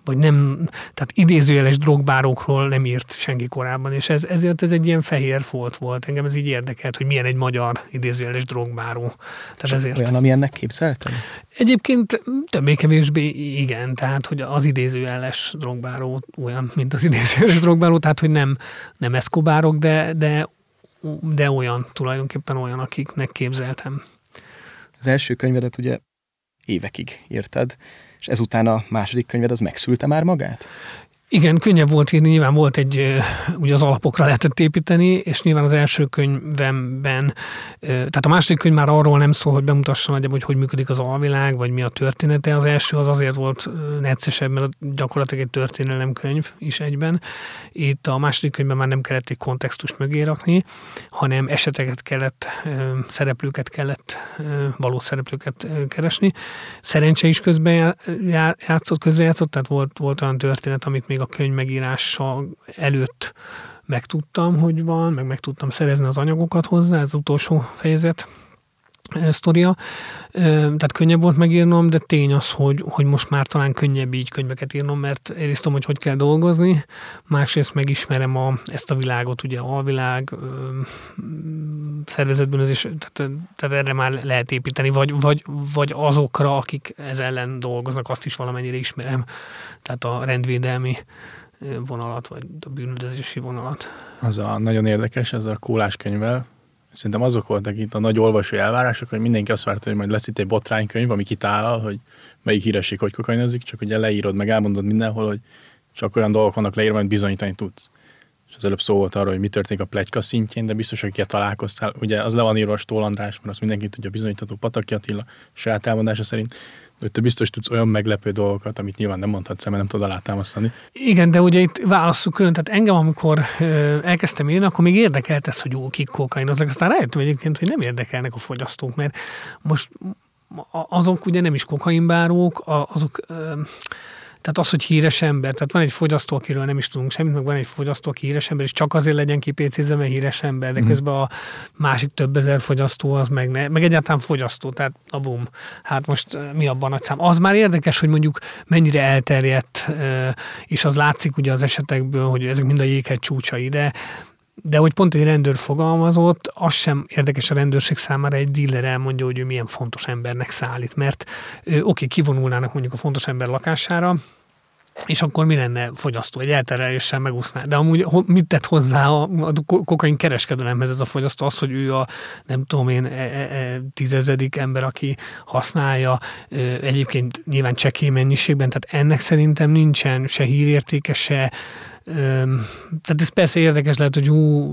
vagy nem, tehát idézőjeles drogbárókról nem írt senki korábban, és ez, ezért ez egy ilyen fehér folt volt. Engem ez így érdekelt, hogy milyen egy magyar idézőjeles drogbáró. Tehát ezért. Olyan, ami ennek képzeltem? Egyébként többé-kevésbé igen, tehát hogy az idézőjeles drogbáró olyan, mint az idézőjeles drogbáró, tehát hogy nem, nem eszkobárok, de, de de olyan, tulajdonképpen olyan, akiknek képzeltem. Az első könyvedet ugye évekig írtad, és ezután a második könyved az megszülte már magát? Igen, könnyebb volt írni, nyilván volt egy, ugye az alapokra lehetett építeni, és nyilván az első könyvemben, tehát a második könyv már arról nem szól, hogy bemutassa nagyjából, hogy hogy működik az alvilág, vagy mi a története. Az első az azért volt neccesebb, mert gyakorlatilag egy történelemkönyv is egyben. Itt a második könyvben már nem kellett egy kontextus mögé rakni, hanem eseteket kellett, szereplőket kellett, való szereplőket keresni. Szerencse is közben játszott, közrejátszott, tehát volt, volt olyan történet, amit még a könyv megírása előtt megtudtam, hogy van, meg meg tudtam szerezni az anyagokat hozzá, ez az utolsó fejezet sztoria. Tehát könnyebb volt megírnom, de tény az, hogy, hogy most már talán könnyebb így könyveket írnom, mert egyrészt tudom, hogy hogy kell dolgozni, másrészt megismerem a, ezt a világot, ugye a alvilág, szervezetbűnözés, tehát, tehát erre már lehet építeni, vagy, vagy, vagy azokra, akik ez ellen dolgoznak, azt is valamennyire ismerem. Tehát a rendvédelmi vonalat, vagy a bűnözési vonalat. Az a nagyon érdekes, ez a kólás könyvvel, Szerintem azok voltak itt a nagy olvasói elvárások, hogy mindenki azt várta, hogy majd lesz itt egy botránykönyv, ami kitálal, hogy melyik híresség hogy kokainozik, csak ugye leírod, meg elmondod mindenhol, hogy csak olyan dolgok vannak leírva, amit bizonyítani tudsz. És az előbb szó volt arról, hogy mi történik a plegyka szintjén, de biztos, hogy akiket találkoztál, ugye az le van írva a Stól András, mert azt mindenki tudja bizonyítható Pataki Attila saját elmondása szerint, hogy te biztos tudsz olyan meglepő dolgokat, amit nyilván nem mondhatsz, mert nem tudod alátámasztani. Igen, de ugye itt válaszuk külön, tehát engem, amikor ö, elkezdtem írni, akkor még érdekelt ez, hogy jó, kik kokainoznak, aztán rájöttem egyébként, hogy nem érdekelnek a fogyasztók, mert most azok ugye nem is kokainbárók, azok ö, tehát az, hogy híres ember, tehát van egy fogyasztó, akiről nem is tudunk semmit, meg van egy fogyasztó, aki híres ember, és csak azért legyen kipécézve, mert híres ember, de mm. közben a másik több ezer fogyasztó az meg, ne, meg egyáltalán fogyasztó, tehát a bum. Hát most eh, mi abban a szám? Az már érdekes, hogy mondjuk mennyire elterjedt, eh, és az látszik ugye az esetekből, hogy ezek mind a jéghegy csúcsai, de de hogy pont egy rendőr fogalmazott, az sem érdekes a rendőrség számára egy díler elmondja, hogy ő milyen fontos embernek szállít, mert oké, okay, kivonulnának mondjuk a fontos ember lakására, és akkor mi lenne fogyasztó? Egy eltereléssel megúszná. De amúgy mit tett hozzá a, a kokain kereskedelemhez ez a fogyasztó? Az, hogy ő a nem tudom én e, e, e, tízezedik ember, aki használja e, egyébként nyilván csekély mennyiségben, tehát ennek szerintem nincsen se hírértéke, se tehát ez persze érdekes lehet, hogy hú,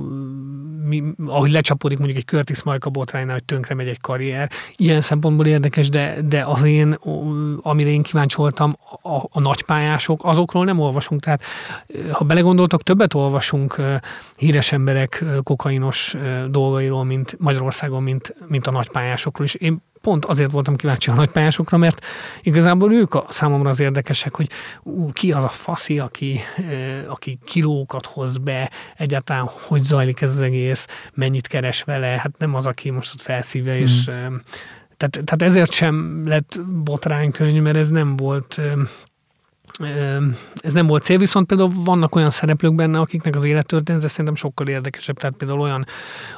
mi, ahogy lecsapódik mondjuk egy Curtis Majka botránynál, hogy tönkre megy egy karrier. Ilyen szempontból érdekes, de, de az én, amire én kíváncsi voltam, a, a nagypályások, azokról nem olvasunk. Tehát ha belegondoltak, többet olvasunk híres emberek kokainos dolgairól, mint Magyarországon, mint, mint a nagypályásokról. És én pont azért voltam kíváncsi a nagypályásokra, mert igazából ők a számomra az érdekesek, hogy ú, ki az a faszi, aki, aki kilókat hoz be, egyáltalán hogy zajlik ez az egész, mennyit keres vele, hát nem az, aki most ott felszívja, mm. és tehát, tehát ezért sem lett botránykönyv, mert ez nem volt ez nem volt cél, viszont például vannak olyan szereplők benne, akiknek az élettörténete szerintem sokkal érdekesebb. Tehát például olyan,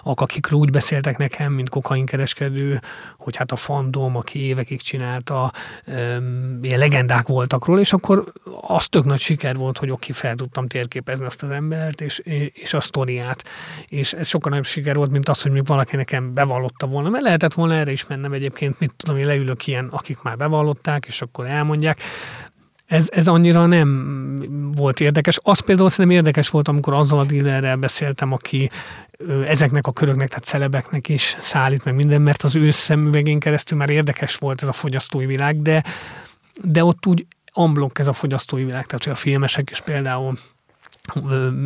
akikről úgy beszéltek nekem, mint kokainkereskedő, hogy hát a fandom, aki évekig csinálta, ilyen legendák voltak róla, és akkor az tök nagy siker volt, hogy oké, fel tudtam térképezni azt az embert, és, és a sztoriát. És ez sokkal nagyobb siker volt, mint az, hogy még valaki nekem bevallotta volna, mert lehetett volna erre is mennem egyébként, mit tudom, én leülök ilyen, akik már bevallották, és akkor elmondják ez, ez annyira nem volt érdekes. Az például szerintem érdekes volt, amikor azzal a dealerrel beszéltem, aki ezeknek a köröknek, tehát celebeknek is szállít meg minden, mert az ő szemüvegén keresztül már érdekes volt ez a fogyasztói világ, de, de ott úgy amblok ez a fogyasztói világ, tehát hogy a filmesek is például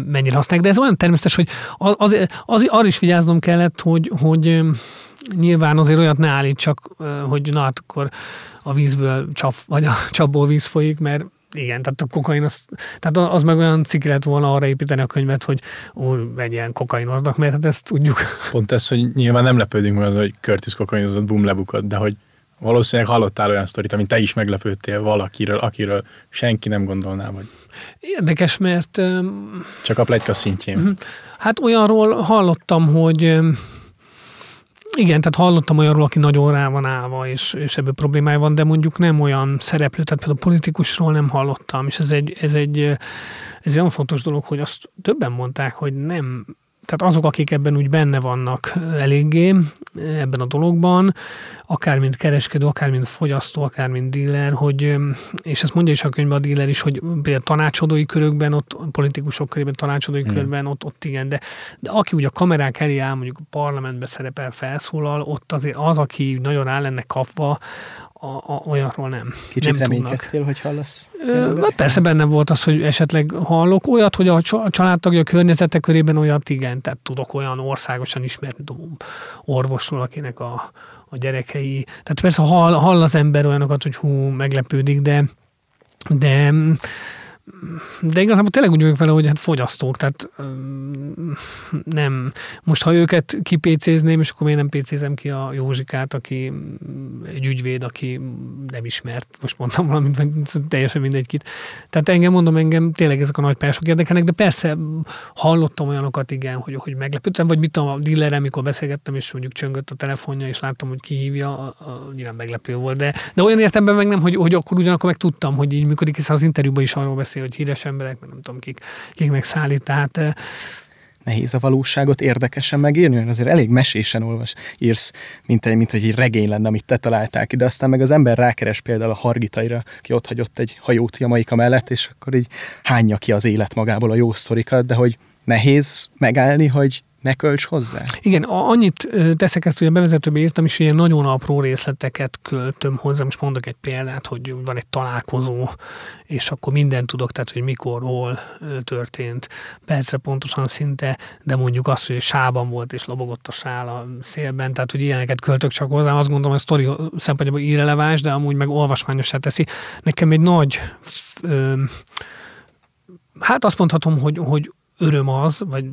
mennyire használják, de ez olyan természetes, hogy az, az, az, arra is vigyáznom kellett, hogy, hogy nyilván azért olyat ne állítsak, hogy na hát akkor a vízből csap, vagy a csapból víz folyik, mert igen, tehát a kokain, az, tehát az meg olyan cikk lett volna arra építeni a könyvet, hogy úr, menjen kokainoznak, mert hát ezt tudjuk. Pont ez, hogy nyilván nem lepődünk meg az, hogy Curtis kokainozott, bum, lebukott, de hogy valószínűleg hallottál olyan sztorit, amit te is meglepődtél valakiről, akiről senki nem gondolná, vagy... Érdekes, mert... Csak a plegyka szintjén. Mhm. Hát olyanról hallottam, hogy igen, tehát hallottam olyanról, aki nagyon rá van állva, és, és ebből problémája van, de mondjuk nem olyan szereplő, tehát például politikusról nem hallottam, és ez egy, ez egy, ez egy olyan fontos dolog, hogy azt többen mondták, hogy nem tehát azok, akik ebben úgy benne vannak eléggé ebben a dologban, akár mint kereskedő, akár mint fogyasztó, akár mint dealer, hogy, és ezt mondja is a könyvben a dealer is, hogy például tanácsadói körökben, ott politikusok körében, tanácsadói mm. körben, ott, ott igen, de, de aki ugye a kamerák elé áll, mondjuk a parlamentbe szerepel, felszólal, ott azért az, aki nagyon áll ennek kapva, a, a, olyanról nem. Kicsit nem reménykedtél, hogy hallasz? Ö, hát persze benne volt az, hogy esetleg hallok olyat, hogy a családtagja környezete körében olyat, igen, tehát tudok olyan országosan ismert orvosról, akinek a, a gyerekei, tehát persze hall, hall az ember olyanokat, hogy hú, meglepődik, de de de igazából tényleg úgy vagyok vele, hogy hát fogyasztók, tehát nem. Most ha őket kipécézném, és akkor miért nem pécézem ki a Józsikát, aki egy ügyvéd, aki nem ismert, most mondtam valamit, vagy teljesen mindegy kit. Tehát engem mondom, engem tényleg ezek a nagy pályások érdekelnek, de persze hallottam olyanokat, igen, hogy, hogy meglepődtem, vagy mit tudom, a dillerem, amikor beszélgettem, és mondjuk csöngött a telefonja, és láttam, hogy kihívja, a, a, nyilván meglepő volt, de, de olyan értemben meg nem, hogy, hogy akkor ugyanakkor meg tudtam, hogy így működik, hiszen az interjúban is arról beszél, hogy híres emberek, mert nem tudom kik, kiknek szállít, tehát nehéz a valóságot érdekesen megírni, mert azért elég mesésen olvas, írsz, mint, egy, mint hogy egy regény lenne, amit te ki, de aztán meg az ember rákeres például a Hargitaira, ki ott hagyott egy hajót Jamaika mellett, és akkor így hányja ki az élet magából a jó sztorikat, de hogy nehéz megállni, hogy ne költs hozzá. Igen, annyit teszek ezt, hogy a bevezetőben írtam is, hogy ilyen nagyon apró részleteket költöm hozzá. Most mondok egy példát, hogy van egy találkozó, és akkor mindent tudok, tehát hogy mikor, hol történt, percre pontosan szinte, de mondjuk azt, hogy sában volt, és lobogott a sál a szélben, tehát hogy ilyeneket költök csak hozzá. Azt gondolom, hogy a sztori szempontjából irreleváns, de amúgy meg olvasmányosá teszi. Nekem egy nagy ö, hát azt mondhatom, hogy, hogy öröm az, vagy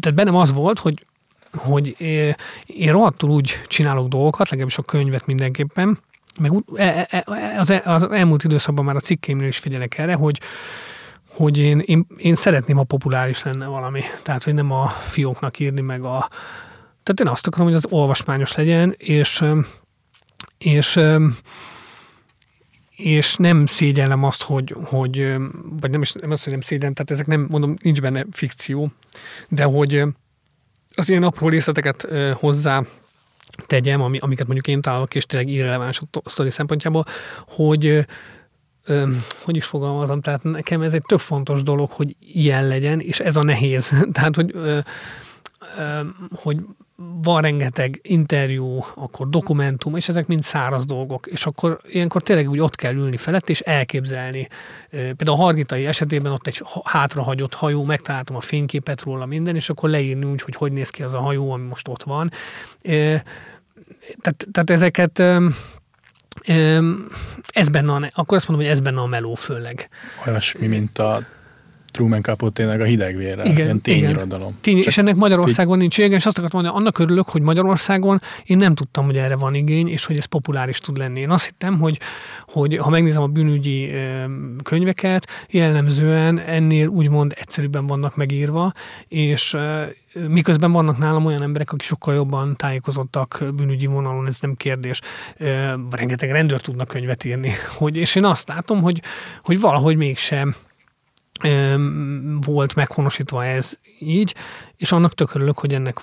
tehát bennem az volt, hogy, hogy én rohadtul úgy csinálok dolgokat, legalábbis a könyvet mindenképpen, meg e, e, e, az, elmúlt időszakban már a cikkeimnél is figyelek erre, hogy, hogy én, én, én szeretném, ha populáris lenne valami. Tehát, hogy nem a fióknak írni, meg a... Tehát én azt akarom, hogy az olvasmányos legyen, és, és és nem szégyellem azt, hogy, hogy vagy nem is nem azt, hogy nem szégyellem, tehát ezek nem, mondom, nincs benne fikció, de hogy az ilyen apró részleteket hozzá tegyem, ami, amiket mondjuk én találok, és tényleg irreleváns a sztori szempontjából, hogy hogy is fogalmazom, tehát nekem ez egy tök fontos dolog, hogy ilyen legyen, és ez a nehéz. tehát, hogy hogy van rengeteg interjú, akkor dokumentum, és ezek mind száraz dolgok, és akkor ilyenkor tényleg úgy ott kell ülni felett, és elképzelni. Például a Hargitai esetében ott egy hátrahagyott hajó, megtaláltam a fényképet róla minden, és akkor leírni úgy, hogy hogy néz ki az a hajó, ami most ott van. Tehát, tehát ezeket ez benne a, akkor azt mondom, hogy ez benne a meló főleg. Olyasmi, mint a Truman tényleg a hidegvérre, Igen, ilyen tényirodalom. Tény, Csak és ennek Magyarországon nincs vége, és azt akartam mondani, annak örülök, hogy Magyarországon én nem tudtam, hogy erre van igény, és hogy ez populáris tud lenni. Én azt hittem, hogy, hogy ha megnézem a bűnügyi könyveket, jellemzően ennél úgymond egyszerűbben vannak megírva, és miközben vannak nálam olyan emberek, akik sokkal jobban tájékozottak bűnügyi vonalon, ez nem kérdés. Rengeteg rendőr tudnak könyvet írni. Hogy, és én azt látom, hogy, hogy valahogy mégsem volt meghonosítva ez így, és annak tök örülök, hogy ennek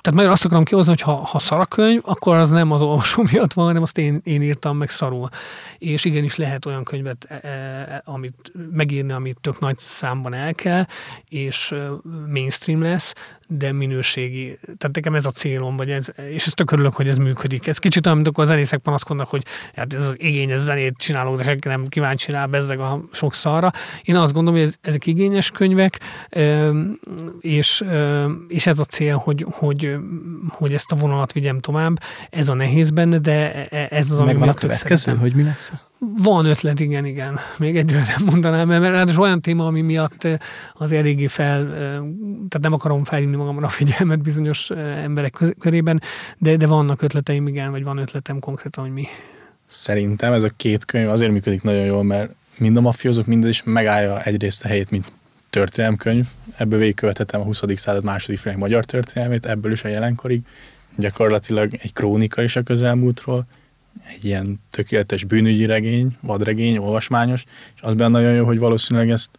tehát meg azt akarom kihozni, hogy ha, ha szar a könyv, akkor az nem az olvasó miatt van, hanem azt én, én írtam meg szarul. És igenis lehet olyan könyvet e, e, amit megírni, amit tök nagy számban el kell, és mainstream lesz, de minőségi. Tehát nekem ez a célom, vagy ez, és ezt tök örülök, hogy ez működik. Ez kicsit olyan, mint akkor a zenészek panaszkodnak, hogy hát ez az igényes zenét csinálok, de senki nem kíváncsi rá bezzeg a sok szarra. Én azt gondolom, hogy ez, ezek igényes könyvek, és, és ez a cél, hogy, hogy, hogy ezt a vonalat vigyem tovább. Ez a nehéz benne, de ez az, ami Megvan a következő, szeretem. hogy mi lesz? Van ötlet, igen, igen. Még egyre nem mondanám, mert ráadásul olyan téma, ami miatt eh, az eléggé fel, eh, tehát nem akarom felhívni magamra a figyelmet bizonyos eh, emberek kö- körében, de, de vannak ötleteim, igen, vagy van ötletem konkrétan, hogy mi. Szerintem ez a két könyv azért működik nagyon jól, mert mind a mafiózók, mindez is megállja egyrészt a helyét, mint történelemkönyv. Ebből végigkövethetem a 20. század második félének magyar történelmét, ebből is a jelenkorig. Gyakorlatilag egy krónika is a közelmúltról, egy ilyen tökéletes bűnügyi regény, vadregény, olvasmányos, és az benne nagyon jó, hogy valószínűleg ezt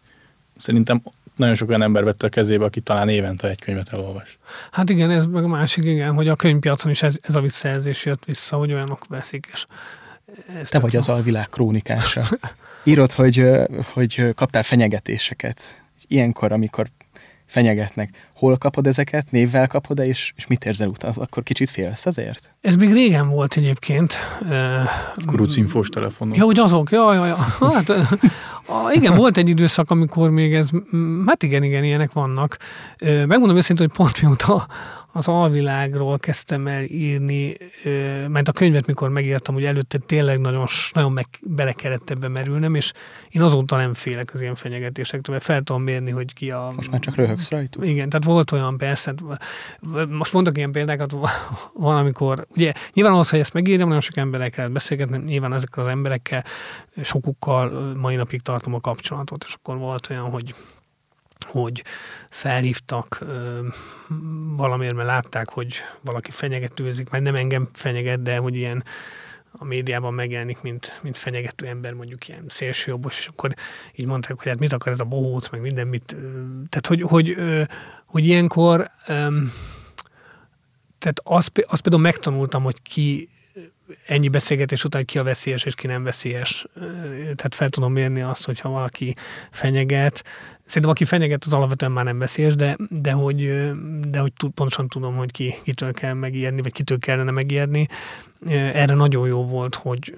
szerintem nagyon sok olyan ember vette a kezébe, aki talán évente egy könyvet elolvas. Hát igen, ez meg a másik, igen, hogy a könyvpiacon is ez, ez a visszajelzés jött vissza, hogy olyanok veszik, és ez Te vagy az alvilág krónikása. Írod, hogy, hogy kaptál fenyegetéseket. Ilyenkor, amikor fenyegetnek, hol kapod ezeket, névvel kapod-e, és, és mit érzel utána? Akkor kicsit félsz azért? Ez még régen volt egyébként. Kurucinfós telefonon. Ja, hogy azok, ja, ja, ja. Hát, igen, volt egy időszak, amikor még ez, hát igen, igen, ilyenek vannak. Megmondom őszintén, hogy pont mióta az alvilágról kezdtem el írni, mert a könyvet, mikor megírtam, hogy előtte tényleg nagyon, nagyon meg, bele kellett ebbe merülnem, és én azóta nem félek az ilyen fenyegetésektől, mert fel tudom mérni, hogy ki a... Most már csak röhögsz rajtuk? Igen, tehát volt olyan persze, hát, most mondok ilyen példákat, van, amikor, ugye nyilván ahhoz, hogy ezt megírjam, nagyon sok emberekkel lehet beszélgetni, nyilván ezekkel az emberekkel, sokukkal mai napig tartom a kapcsolatot, és akkor volt olyan, hogy hogy felhívtak ö, valamiért, mert látták, hogy valaki fenyegetőzik, mert nem engem fenyeget, de hogy ilyen a médiában megjelenik, mint, mint fenyegető ember, mondjuk ilyen szélsőjobbos, és akkor így mondták, hogy hát mit akar ez a bohóc, meg minden, mit, tehát hogy, hogy, ö, hogy ilyenkor, tehát azt, azt például megtanultam, hogy ki ennyi beszélgetés után ki a veszélyes és ki nem veszélyes. Tehát fel tudom mérni azt, hogyha valaki fenyeget. Szerintem aki fenyeget, az alapvetően már nem veszélyes, de, de hogy, de hogy pontosan tudom, hogy ki, kitől kell megijedni, vagy kitől kellene megijedni. Erre nagyon jó volt, hogy,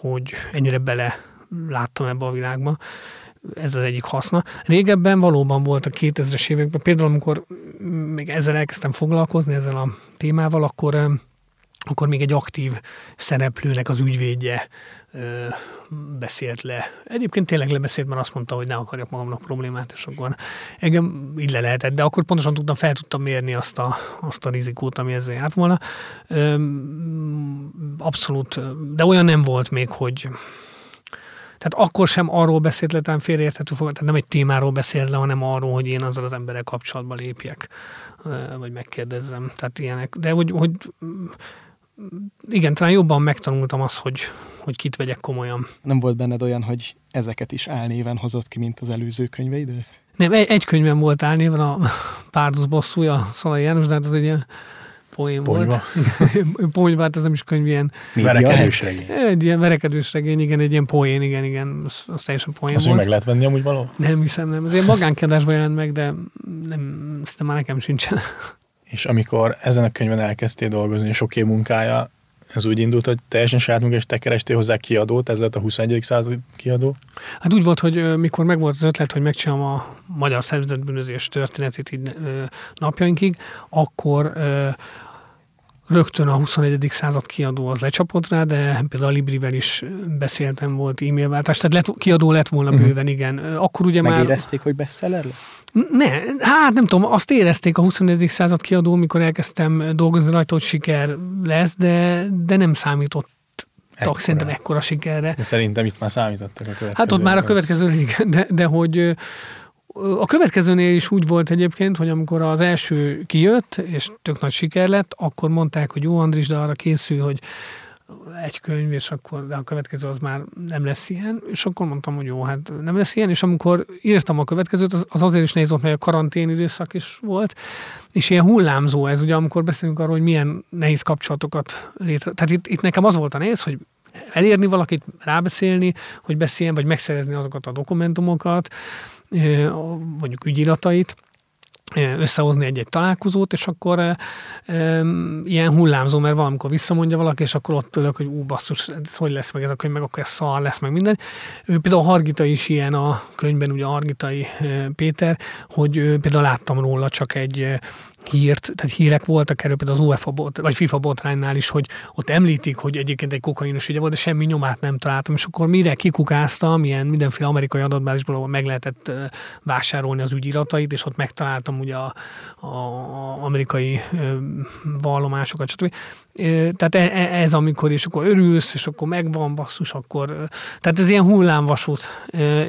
hogy ennyire bele láttam ebbe a világba. Ez az egyik haszna. Régebben valóban volt a 2000-es években, például amikor még ezzel elkezdtem foglalkozni, ezzel a témával, akkor akkor még egy aktív szereplőnek az ügyvédje ö, beszélt le. Egyébként tényleg lebeszélt, mert azt mondta, hogy ne akarjak magamnak problémát, és akkor engem így le lehetett, de akkor pontosan tudtam, fel tudtam mérni azt a, azt a rizikót, ami ezzel járt volna. Ö, abszolút, de olyan nem volt még, hogy tehát akkor sem arról beszélt le, talán félreérthető fog, tehát nem egy témáról beszélt le, hanem arról, hogy én azzal az emberrel kapcsolatba lépjek, vagy megkérdezzem. Tehát ilyenek. De hogy, hogy igen, talán jobban megtanultam azt, hogy, hogy kit vegyek komolyan. Nem volt benned olyan, hogy ezeket is álnéven hozott ki, mint az előző könyveidet? Nem, egy, egy könyvem volt állnéven a Párduc bosszúja, Szalai János, de hát az egy ilyen poém Ponyva. volt. Ponyva, hát ez nem is könyv, ilyen, Verekedős regény. egy ilyen verekedős regény, igen, egy ilyen poén, igen, igen, az, az teljesen poén Azt, volt. meg lehet venni amúgy való? Nem hiszem, nem. Ez ilyen magánkiadásban jelent meg, de nem, ezt már nekem sincsen. És amikor ezen a könyvben elkezdtél dolgozni, sok év munkája, ez úgy indult, hogy teljesen saját munka, és te kerestél hozzá kiadót, ez lett a 21. század kiadó. Hát úgy volt, hogy mikor megvolt az ötlet, hogy megcsinálom a magyar szervezetbűnözés történetét így napjainkig, akkor rögtön a 21. század kiadó az lecsapott rá, de például a Librivel is beszéltem, volt e-mailváltás, tehát lett, kiadó lett volna uh-huh. bőven, igen. Akkor ugye Megérezték, már... Megérezték, hogy bestseller lesz? Ne, hát nem tudom, azt érezték a 21. század kiadó, mikor elkezdtem dolgozni rajta, hogy siker lesz, de, de nem számított Ekkora. szerintem ekkora sikerre. De szerintem itt már számítottak a következő. Hát ott már a következő, igen, de, de hogy a következőnél is úgy volt egyébként, hogy amikor az első kijött, és tök nagy siker lett, akkor mondták, hogy jó Andris, de arra készül, hogy egy könyv, és akkor de a következő az már nem lesz ilyen, és akkor mondtam, hogy jó, hát nem lesz ilyen, és amikor írtam a következőt, az, az azért is nehéz volt, mert a karantén időszak is volt, és ilyen hullámzó ez, ugye amikor beszélünk arról, hogy milyen nehéz kapcsolatokat létre. Tehát itt, itt nekem az volt a nehéz, hogy elérni valakit, rábeszélni, hogy beszéljen, vagy megszerezni azokat a dokumentumokat, mondjuk ügyiratait, összehozni egy-egy találkozót, és akkor e, e, ilyen hullámzó, mert valamikor visszamondja valaki, és akkor ott ülök, hogy ú, basszus, ez hogy lesz meg ez a könyv, meg akkor ez szar lesz, meg minden. Ő, például Hargita is ilyen a könyvben, ugye Hargitai Péter, hogy például láttam róla csak egy hírt, tehát hírek voltak erről például az UEFA bot, vagy FIFA botránynál is, hogy ott említik, hogy egyébként egy kokainos ügye volt, de semmi nyomát nem találtam, és akkor mire kikukáztam, ilyen mindenféle amerikai adatbázisból, ahol meg lehetett vásárolni az ügyiratait, és ott megtaláltam ugye a, a, a amerikai vallomásokat, stb. Tehát e, e, ez amikor, és akkor örülsz, és akkor megvan, basszus, akkor... Tehát ez ilyen hullámvasút.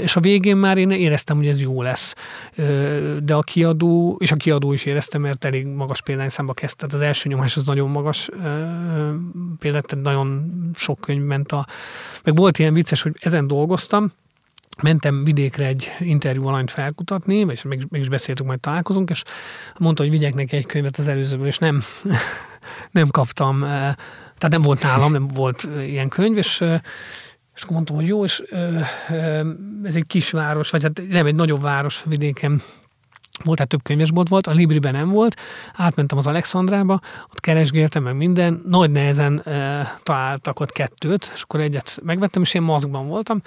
És a végén már én éreztem, hogy ez jó lesz. De a kiadó, és a kiadó is éreztem, mert elég magas példányszámba kezdte. Tehát az első nyomás az nagyon magas példát, nagyon sok könyv ment a... Meg volt ilyen vicces, hogy ezen dolgoztam, mentem vidékre egy interjú alanyt felkutatni, és meg, meg is beszéltük, majd találkozunk, és mondta, hogy vigyek neki egy könyvet az előzőből, és nem, nem kaptam, tehát nem volt nálam, nem volt ilyen könyv, és és akkor mondtam, hogy jó, és ez egy kisváros, vagy hát nem, egy nagyobb város vidéken volt, tehát több könyvesbolt volt, a Libriben nem volt, átmentem az Alexandrába, ott keresgéltem meg minden, nagy nehezen találtak ott kettőt, és akkor egyet megvettem, és én maszkban voltam,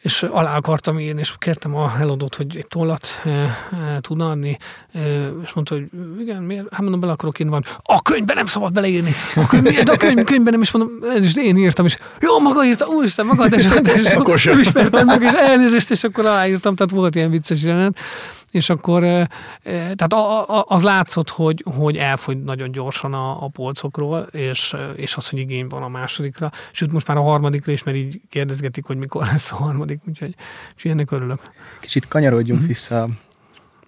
és alá akartam írni, és kértem a eladót, hogy egy tollat e, e, tudna adni, e, és mondta, hogy igen, miért? Hát mondom, bele akarok írni, van. A könyvben nem szabad beleírni. A könyv, miért? A könyv, könyvben nem, és mondom, ez is én írtam, és jó, maga írta, úristen, maga, de, és, és akkor sem ismertem meg, és elnézést, és akkor aláírtam, tehát volt ilyen vicces jelenet és akkor tehát az látszott, hogy, hogy elfogy nagyon gyorsan a, a polcokról, és, és az, hogy igény van a másodikra, sőt most már a harmadikra is, mert így kérdezgetik, hogy mikor lesz a harmadik, úgyhogy, úgyhogy ennek örülök. Kicsit kanyarodjunk mm-hmm. vissza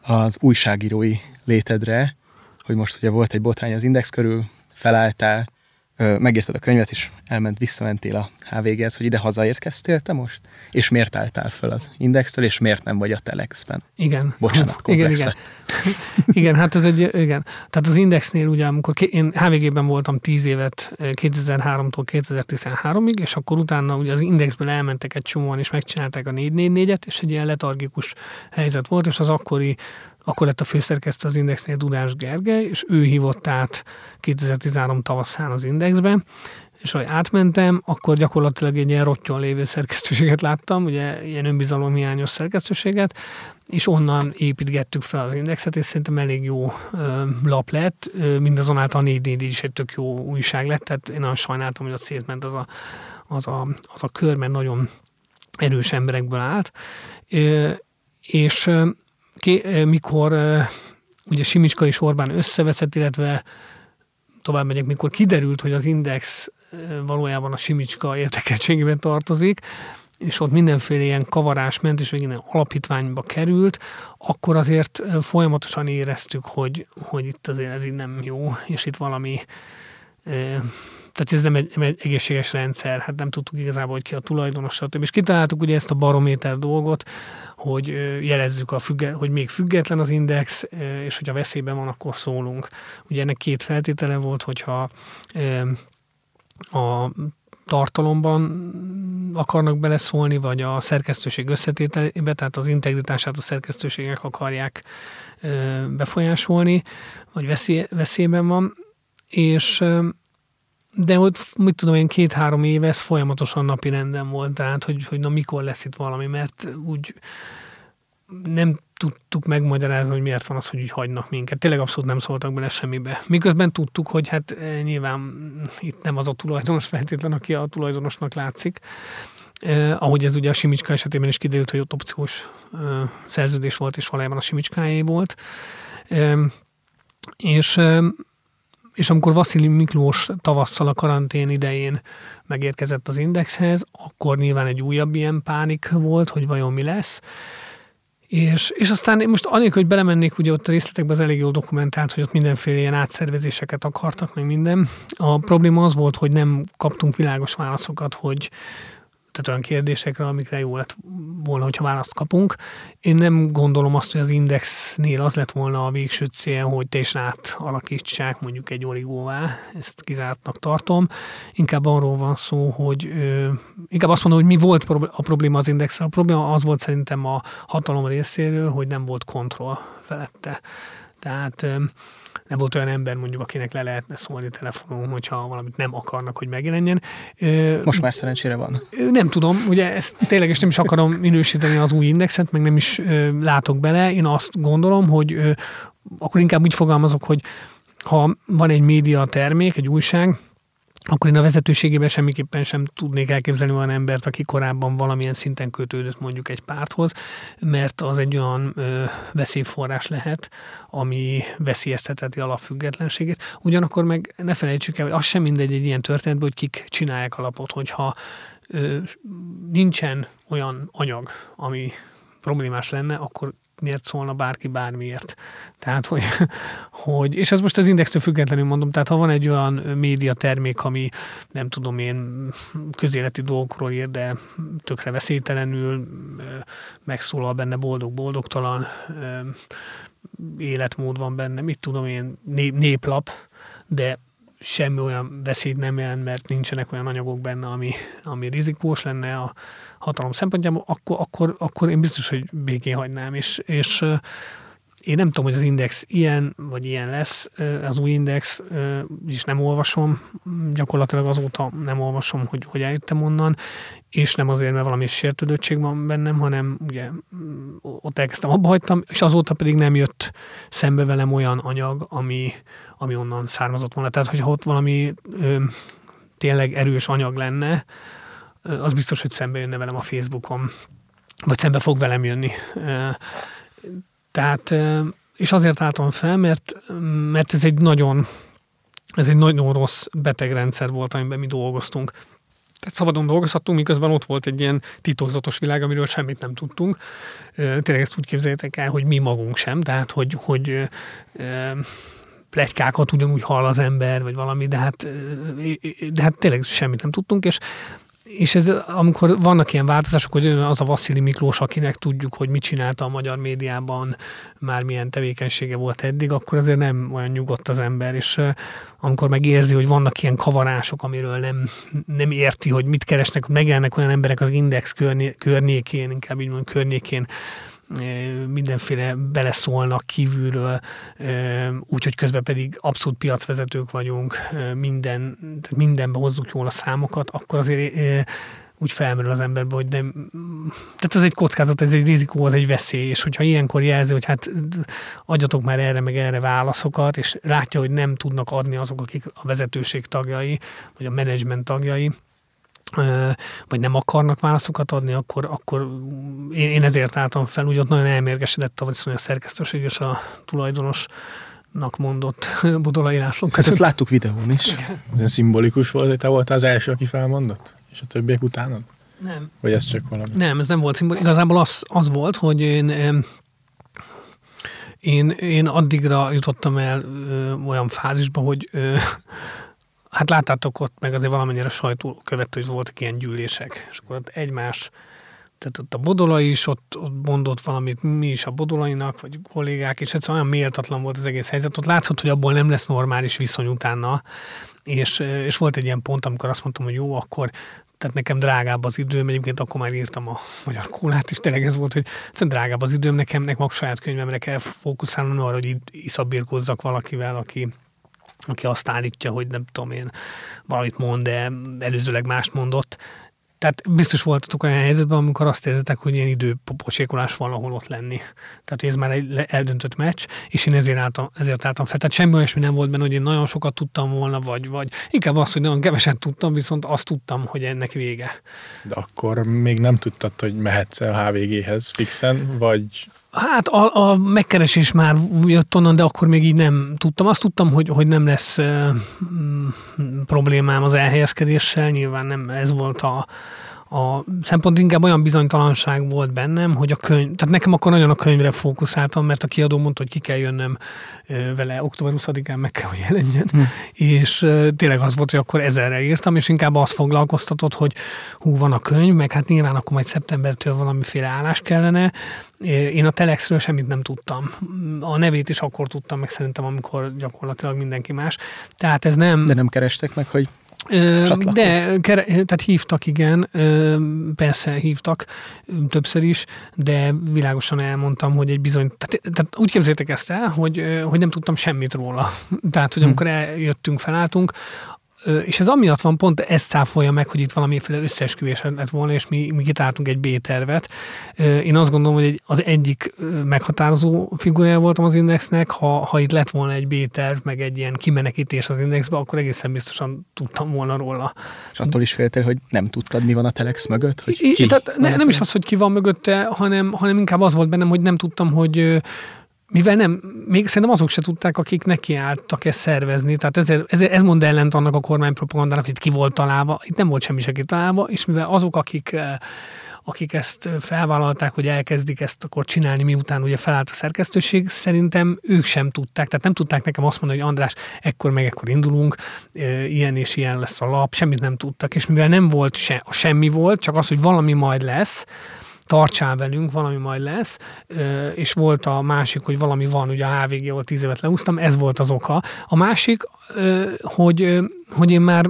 az újságírói létedre, hogy most ugye volt egy botrány az Index körül, felálltál, megírtad a könyvet, és elment, visszamentél a HVG-hez, hogy ide hazaérkeztél te most? És miért álltál föl az Indextől, és miért nem vagy a Telexben? Igen. Bocsánat, igen, igen. igen, hát ez egy, igen. Tehát az Indexnél ugye, amikor én HVG-ben voltam 10 évet 2003-tól 2013-ig, és akkor utána ugye az Indexből elmentek egy csomóan, és megcsinálták a 444-et, és egy ilyen letargikus helyzet volt, és az akkori akkor lett a főszerkesztő az Indexnél Dudás Gergely, és ő hívott át 2013 tavaszán az Indexbe, és ahogy átmentem, akkor gyakorlatilag egy ilyen rottyon lévő szerkesztőséget láttam, ugye ilyen önbizalomhiányos szerkesztőséget, és onnan építgettük fel az indexet, és szerintem elég jó ö, lap lett, ö, mindazonáltal a 4 is egy tök jó újság lett, tehát én nagyon sajnáltam, hogy ott szétment az a, az a, az a kör, mert nagyon erős emberekből állt, ö, és ké, mikor ugye Simicska és Orbán összeveszett, illetve tovább megyek, mikor kiderült, hogy az Index valójában a Simicska értekeltségében tartozik, és ott mindenféle ilyen kavarás ment, és végén alapítványba került, akkor azért folyamatosan éreztük, hogy, hogy itt azért ez így nem jó, és itt valami tehát ez nem egy, nem egy egészséges rendszer, hát nem tudtuk igazából, hogy ki a tulajdonos, stb. És kitaláltuk ugye ezt a barométer dolgot, hogy jelezzük, a függe, hogy még független az index, és hogyha veszélyben van, akkor szólunk. Ugye ennek két feltétele volt, hogyha a tartalomban akarnak beleszólni, vagy a szerkesztőség összetételébe, tehát az integritását a szerkesztőségek akarják befolyásolni, vagy veszély, veszélyben van, és de ott, mit tudom én, két-három éve ez folyamatosan napi renden volt, tehát hogy, hogy na mikor lesz itt valami, mert úgy nem tudtuk megmagyarázni, hogy miért van az, hogy úgy hagynak minket. Tényleg abszolút nem szóltak bele semmibe. Miközben tudtuk, hogy hát eh, nyilván itt nem az a tulajdonos feltétlen, aki a tulajdonosnak látszik. Eh, ahogy ez ugye a Simicska esetében is kiderült, hogy ott opciós eh, szerződés volt, és valójában a Simicskáé volt. Eh, és és amikor Vasili Miklós tavasszal a karantén idején megérkezett az Indexhez, akkor nyilván egy újabb ilyen pánik volt, hogy vajon mi lesz. És, és aztán én most anélkül, hogy belemennék, ugye ott a részletekben az elég jól dokumentált, hogy ott mindenféle ilyen átszervezéseket akartak, meg minden. A probléma az volt, hogy nem kaptunk világos válaszokat, hogy, tehát olyan kérdésekre, amikre jó lett volna, hogyha választ kapunk. Én nem gondolom azt, hogy az Indexnél az lett volna a végső cél, hogy te is alakítsák mondjuk egy origóvá, ezt kizártnak tartom. Inkább arról van szó, hogy ö, inkább azt mondom, hogy mi volt a probléma az index A probléma az volt szerintem a hatalom részéről, hogy nem volt kontroll felette. Tehát nem volt olyan ember mondjuk, akinek le lehetne szólni telefonon, hogyha valamit nem akarnak, hogy megjelenjen. Most már szerencsére van. Nem tudom, ugye ezt tényleg is nem is akarom minősíteni az új indexet, meg nem is látok bele. Én azt gondolom, hogy akkor inkább úgy fogalmazok, hogy ha van egy média termék, egy újság, akkor én a vezetőségében semmiképpen sem tudnék elképzelni olyan embert, aki korábban valamilyen szinten kötődött mondjuk egy párthoz, mert az egy olyan ö, veszélyforrás lehet, ami veszélyeztetheti alapfüggetlenségét. Ugyanakkor meg ne felejtsük el, hogy az sem mindegy egy ilyen történetben, hogy kik csinálják alapot, hogyha ö, nincsen olyan anyag, ami problémás lenne, akkor miért szólna bárki bármiért. Tehát, hogy, hogy és ez most az indextől függetlenül mondom, tehát ha van egy olyan média termék, ami nem tudom én közéleti dolgokról ír, de tökre veszélytelenül megszólal benne boldog-boldogtalan, életmód van benne, mit tudom én, néplap, de semmi olyan veszélyt nem jelent, mert nincsenek olyan anyagok benne, ami, ami rizikós lenne a hatalom szempontjából, akkor, akkor, akkor én biztos, hogy békén hagynám. És, és én nem tudom, hogy az index ilyen, vagy ilyen lesz, az új index, is nem olvasom, gyakorlatilag azóta nem olvasom, hogy, hogy eljöttem onnan, és nem azért, mert valami sértődöttség van bennem, hanem ugye ott elkezdtem, abba hagytam, és azóta pedig nem jött szembe velem olyan anyag, ami, ami onnan származott volna. Tehát, hogyha ott valami ö, tényleg erős anyag lenne, az biztos, hogy szembe jönne velem a Facebookon, vagy szembe fog velem jönni. Tehát, és azért álltam fel, mert, mert ez egy nagyon ez egy nagyon rossz betegrendszer volt, amiben mi dolgoztunk. Tehát szabadon dolgozhattunk, miközben ott volt egy ilyen titokzatos világ, amiről semmit nem tudtunk. Tényleg ezt úgy képzeljétek el, hogy mi magunk sem, tehát hogy, hogy plegykákat ugyanúgy hall az ember, vagy valami, de hát, de hát tényleg semmit nem tudtunk, és és ez, amikor vannak ilyen változások, hogy az a Vasszili Miklós, akinek tudjuk, hogy mit csinálta a magyar médiában, már milyen tevékenysége volt eddig, akkor azért nem olyan nyugodt az ember, és amikor megérzi, hogy vannak ilyen kavarások, amiről nem, nem érti, hogy mit keresnek, megjelennek olyan emberek az index környékén, inkább így mondom, környékén, mindenféle beleszólnak kívülről, úgyhogy közben pedig abszolút piacvezetők vagyunk, minden, tehát mindenbe hozzuk jól a számokat, akkor azért úgy felmerül az emberbe, hogy nem, tehát ez egy kockázat, ez egy rizikó, az egy veszély, és hogyha ilyenkor jelzi, hogy hát adjatok már erre meg erre válaszokat, és látja, hogy nem tudnak adni azok, akik a vezetőség tagjai, vagy a menedzsment tagjai, vagy nem akarnak válaszokat adni, akkor, akkor én, én ezért álltam fel, úgy ott nagyon elmérgesedett a, a szerkesztőség és a tulajdonosnak mondott Bodolai László Hát ezt láttuk videón is. Ez szimbolikus volt, hogy te voltál az első, aki felmondott? És a többiek utánad? Nem. Vagy ez csak valami? Nem, ez nem volt szimbolikus. Igazából az, az volt, hogy én, én, én addigra jutottam el ö, olyan fázisba, hogy ö, hát láttátok ott meg azért valamennyire sajtó követő, hogy voltak ilyen gyűlések, és akkor ott egymás, tehát ott a Bodola is ott, ott mondott valamit, mi is a Bodolainak, vagy kollégák, és egyszerűen olyan méltatlan volt az egész helyzet. Ott látszott, hogy abból nem lesz normális viszony utána, és, és volt egy ilyen pont, amikor azt mondtam, hogy jó, akkor tehát nekem drágább az időm, egyébként akkor már írtam a magyar kólát, és tényleg ez volt, hogy szerintem drágább az időm, nekem, nekem a saját könyvemre kell fókuszálnom arra, hogy iszabírkozzak valakivel, aki, aki azt állítja, hogy nem tudom én, valamit mond, de előzőleg mást mondott. Tehát biztos voltatok olyan helyzetben, amikor azt érzitek, hogy ilyen időpocsékolás valahol ott lenni. Tehát ez már egy eldöntött meccs, és én ezért álltam, ezért álltam fel. Tehát semmi olyasmi nem volt benne, hogy én nagyon sokat tudtam volna, vagy, vagy inkább az, hogy nagyon keveset tudtam, viszont azt tudtam, hogy ennek vége. De akkor még nem tudtad, hogy mehetsz a HVG-hez fixen, vagy Hát a, a megkeresés már jött onnan, de akkor még így nem tudtam. Azt tudtam, hogy, hogy nem lesz e, problémám az elhelyezkedéssel, nyilván nem ez volt a, a szempont inkább olyan bizonytalanság volt bennem, hogy a könyv, tehát nekem akkor nagyon a könyvre fókuszáltam, mert a kiadó mondta, hogy ki kell jönnöm vele, október 20-án meg kell, hogy jelenjen, hm. és tényleg az volt, hogy akkor ezerre írtam, és inkább azt foglalkoztatott, hogy hú, van a könyv, meg hát nyilván akkor majd szeptembertől valamiféle állás kellene, én a Telexről semmit nem tudtam. A nevét is akkor tudtam meg szerintem, amikor gyakorlatilag mindenki más. Tehát ez nem... De nem kerestek meg, hogy de, tehát hívtak, igen, persze hívtak többször is, de világosan elmondtam, hogy egy bizony, tehát, tehát úgy képzétek ezt el, hogy, hogy nem tudtam semmit róla. Tehát, hogy hm. amikor eljöttünk, felálltunk, és ez amiatt van, pont ezt száfolja meg, hogy itt valamiféle összeesküvés lett volna, és mi, mi kitáltunk egy B-tervet. Én azt gondolom, hogy az egyik meghatározó figurája voltam az Indexnek, ha, ha itt lett volna egy B-terv, meg egy ilyen kimenekítés az Indexbe, akkor egészen biztosan tudtam volna róla. És attól is féltél, hogy nem tudtad, mi van a Telex mögött? Hogy ki tehát ne, nem is az, hogy ki van mögötte, hanem, hanem inkább az volt bennem, hogy nem tudtam, hogy mivel nem, még szerintem azok se tudták, akik nekiálltak ezt szervezni, tehát ezért, ezért ez mond ellent annak a kormánypropagandának, hogy itt ki volt találva, itt nem volt semmi se találva, és mivel azok, akik, eh, akik ezt felvállalták, hogy elkezdik ezt akkor csinálni, miután ugye felállt a szerkesztőség, szerintem ők sem tudták, tehát nem tudták nekem azt mondani, hogy András, ekkor meg ekkor indulunk, eh, ilyen és ilyen lesz a lap, semmit nem tudtak, és mivel nem volt se, semmi volt, csak az, hogy valami majd lesz, tartsál velünk, valami majd lesz, és volt a másik, hogy valami van, ugye a HVG, ahol tíz évet leúztam, ez volt az oka. A másik, hogy, hogy én már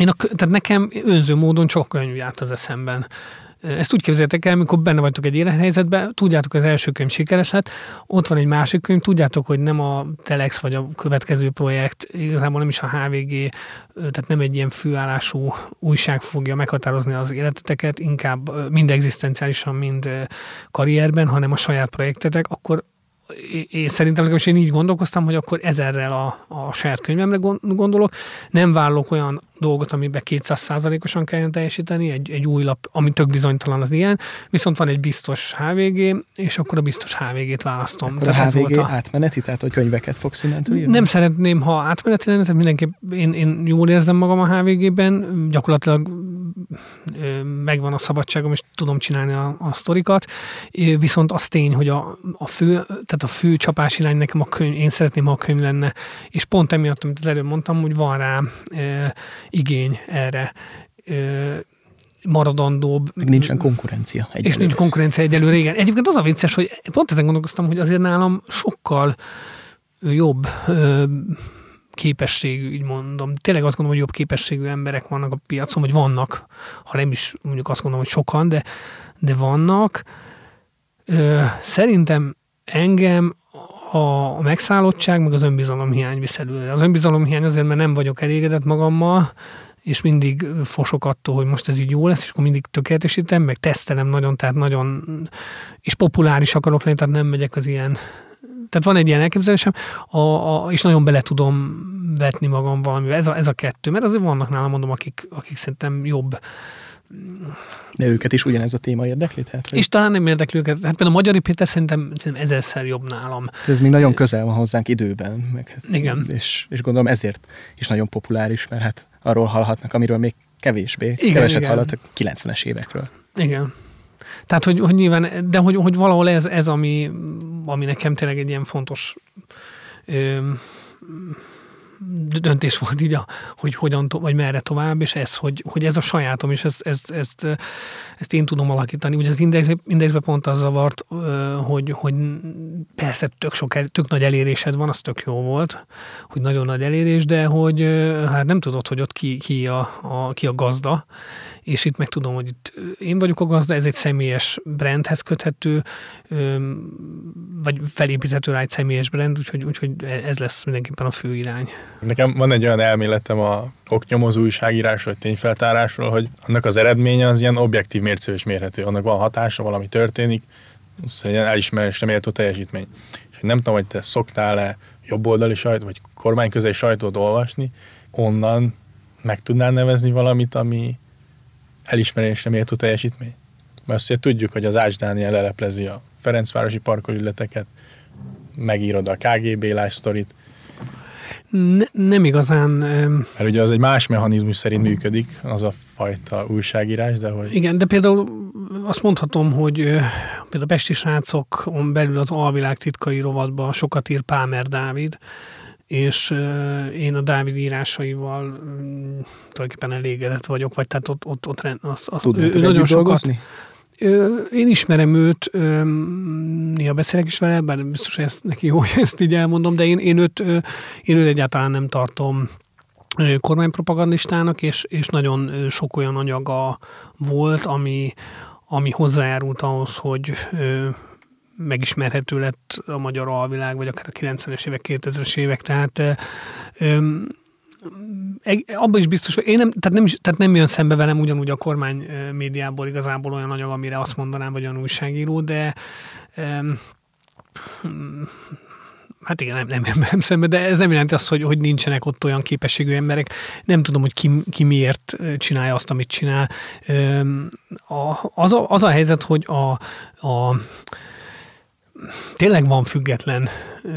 én a, tehát nekem önző módon csak könyv járt az eszemben. Ezt úgy képzeljétek el, amikor benne vagytok egy élethelyzetben, tudjátok, az első könyv sikeres lett, ott van egy másik könyv, tudjátok, hogy nem a Telex vagy a következő projekt, igazából nem is a HVG, tehát nem egy ilyen főállású újság fogja meghatározni az életeteket, inkább mind egzisztenciálisan, mind karrierben, hanem a saját projektetek, akkor én szerintem legalábbis én így gondolkoztam, hogy akkor ezerrel a, a saját könyvemre gondolok. Nem vállok olyan dolgot, amiben 200%-osan kelljen teljesíteni, egy, egy új lap, ami tök bizonytalan az ilyen, viszont van egy biztos HVG, és akkor a biztos HVG-t választom. Akkor tehát a HVG volt a... átmeneti, tehát hogy könyveket fogsz innentől írni? Nem szeretném, ha átmeneti lenne, tehát mindenképp én, én jól érzem magam a HVG-ben, gyakorlatilag megvan a szabadságom, és tudom csinálni a, a sztorikat, viszont az tény, hogy a, a fő, tehát a fő csapás irány nekem a könyv, én szeretném, ha a könyv lenne, és pont emiatt, amit az előbb mondtam, hogy van rá e, igény erre e, maradandóbb. Meg nincsen konkurencia egyelőre. És nincs konkurencia egyelőre, igen. Egyébként az a vicces, hogy pont ezen gondolkoztam, hogy azért nálam sokkal jobb képességű, így mondom. Tényleg azt gondolom, hogy jobb képességű emberek vannak a piacon, vagy vannak, ha nem is mondjuk azt gondolom, hogy sokan, de, de vannak. Ö, szerintem engem a megszállottság, meg az önbizalom hiány visz előre. Az önbizalom hiány azért, mert nem vagyok elégedett magammal, és mindig fosok attól, hogy most ez így jó lesz, és akkor mindig tökéletesítem, meg tesztelem nagyon, tehát nagyon, és populáris akarok lenni, tehát nem megyek az ilyen tehát van egy ilyen elképzelésem, a, a, és nagyon bele tudom vetni magam valamivel. Ez a, ez a kettő, mert azért vannak nálam, mondom, akik, akik szerintem jobb de őket is ugyanez a téma érdekli? Tehát, hogy... És talán nem érdekli őket. Hát például a Magyari Péter szerintem, szerintem ezerszer jobb nálam. Ez még nagyon közel van hozzánk időben. Meg, hát, Igen. És, és gondolom ezért is nagyon populáris, mert hát arról hallhatnak, amiről még kevésbé. Igen, Keveset igen. hallottak 90-es évekről. Igen. Tehát, hogy, hogy nyilván, de hogy, hogy valahol ez, ez ami, ami nekem tényleg egy ilyen fontos ö, döntés volt így, a, hogy hogyan, vagy merre tovább, és ez, hogy, hogy ez a sajátom, és ezt, ezt, ezt, ezt én tudom alakítani. Ugye az index, indexben pont az zavart, hogy, hogy persze tök, sok, tök nagy elérésed van, az tök jó volt, hogy nagyon nagy elérés, de hogy hát nem tudod, hogy ott ki, ki, a, a, ki a gazda, és itt meg tudom, hogy itt én vagyok a gazda, ez egy személyes brandhez köthető, vagy felépíthető rá egy személyes brand, úgyhogy, úgyhogy ez lesz mindenképpen a fő irány. Nekem van egy olyan elméletem a oknyomozó újságírásról, vagy tényfeltárásról, hogy annak az eredménye az ilyen objektív mércő és mérhető. Annak van hatása, valami történik, az egy ilyen elismerésre méltó teljesítmény. És nem tudom, hogy te szoktál-e jobboldali sajt, vagy kormányközeli sajtót olvasni, onnan meg tudnál nevezni valamit, ami elismerésre méltó teljesítmény? Mert azt ugye tudjuk, hogy az Ács Dániel leleplezi a Ferencvárosi parkolületeket, megírod a KGB lás sztorit. Ne, nem igazán... Mert ugye az egy más mechanizmus szerint működik, az a fajta újságírás, de hogy... Igen, de például azt mondhatom, hogy például a Pesti srácokon belül az alvilág titkai rovatban sokat ír Pámer Dávid, és én a Dávid írásaival tulajdonképpen elégedett vagyok, vagy tehát ott, ott, ott az, az, Tudnátok ő, ő nagyon sokat, dolgozni? Én ismerem őt, néha beszélek is vele, bár biztos, hogy ezt neki jó, hogy ezt így elmondom, de én, én, őt, én őt egyáltalán nem tartom kormánypropagandistának, és, és nagyon sok olyan anyaga volt, ami, ami hozzájárult ahhoz, hogy megismerhető lett a magyar alvilág, vagy akár a 90-es évek, 2000-es évek, tehát abban is biztos, hogy én nem, tehát nem, tehát nem jön szembe velem ugyanúgy a kormány médiából igazából olyan anyag, amire azt mondanám, vagy olyan újságíró, de hát igen, nem, nem jön velem szembe, de ez nem jelenti azt, hogy, hogy nincsenek ott olyan képességű emberek. Nem tudom, hogy ki, ki miért csinálja azt, amit csinál. Az a, az a helyzet, hogy a, a tényleg van független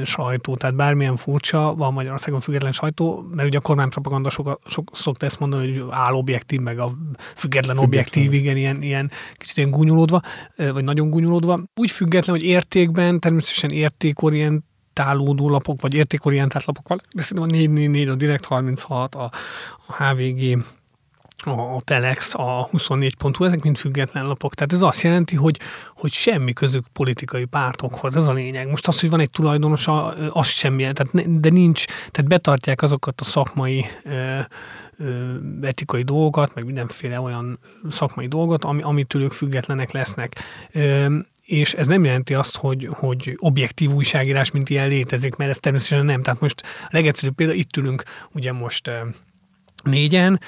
sajtó, tehát bármilyen furcsa, van Magyarországon független sajtó, mert ugye a kormánypropaganda sok, sok, szokta ezt mondani, hogy állobjektív, meg a független, független. objektív, igen, ilyen, ilyen kicsit ilyen gúnyolódva, vagy nagyon gúnyolódva. Úgy független, hogy értékben, természetesen értékorient tálódó lapok, vagy értékorientált lapok de szerintem a 444, a Direct 36, a, a HVG, a Telex, a 24.hu, ezek mind független lapok. Tehát ez azt jelenti, hogy, hogy semmi közük politikai pártokhoz, ez a lényeg. Most az, hogy van egy tulajdonos, az semmi, tehát, de nincs, tehát betartják azokat a szakmai ö, ö, etikai dolgokat, meg mindenféle olyan szakmai dolgot, ami, amitől ők függetlenek lesznek. Ö, és ez nem jelenti azt, hogy, hogy objektív újságírás, mint ilyen létezik, mert ez természetesen nem. Tehát most a legegyszerűbb példa, itt ülünk ugye most négyen,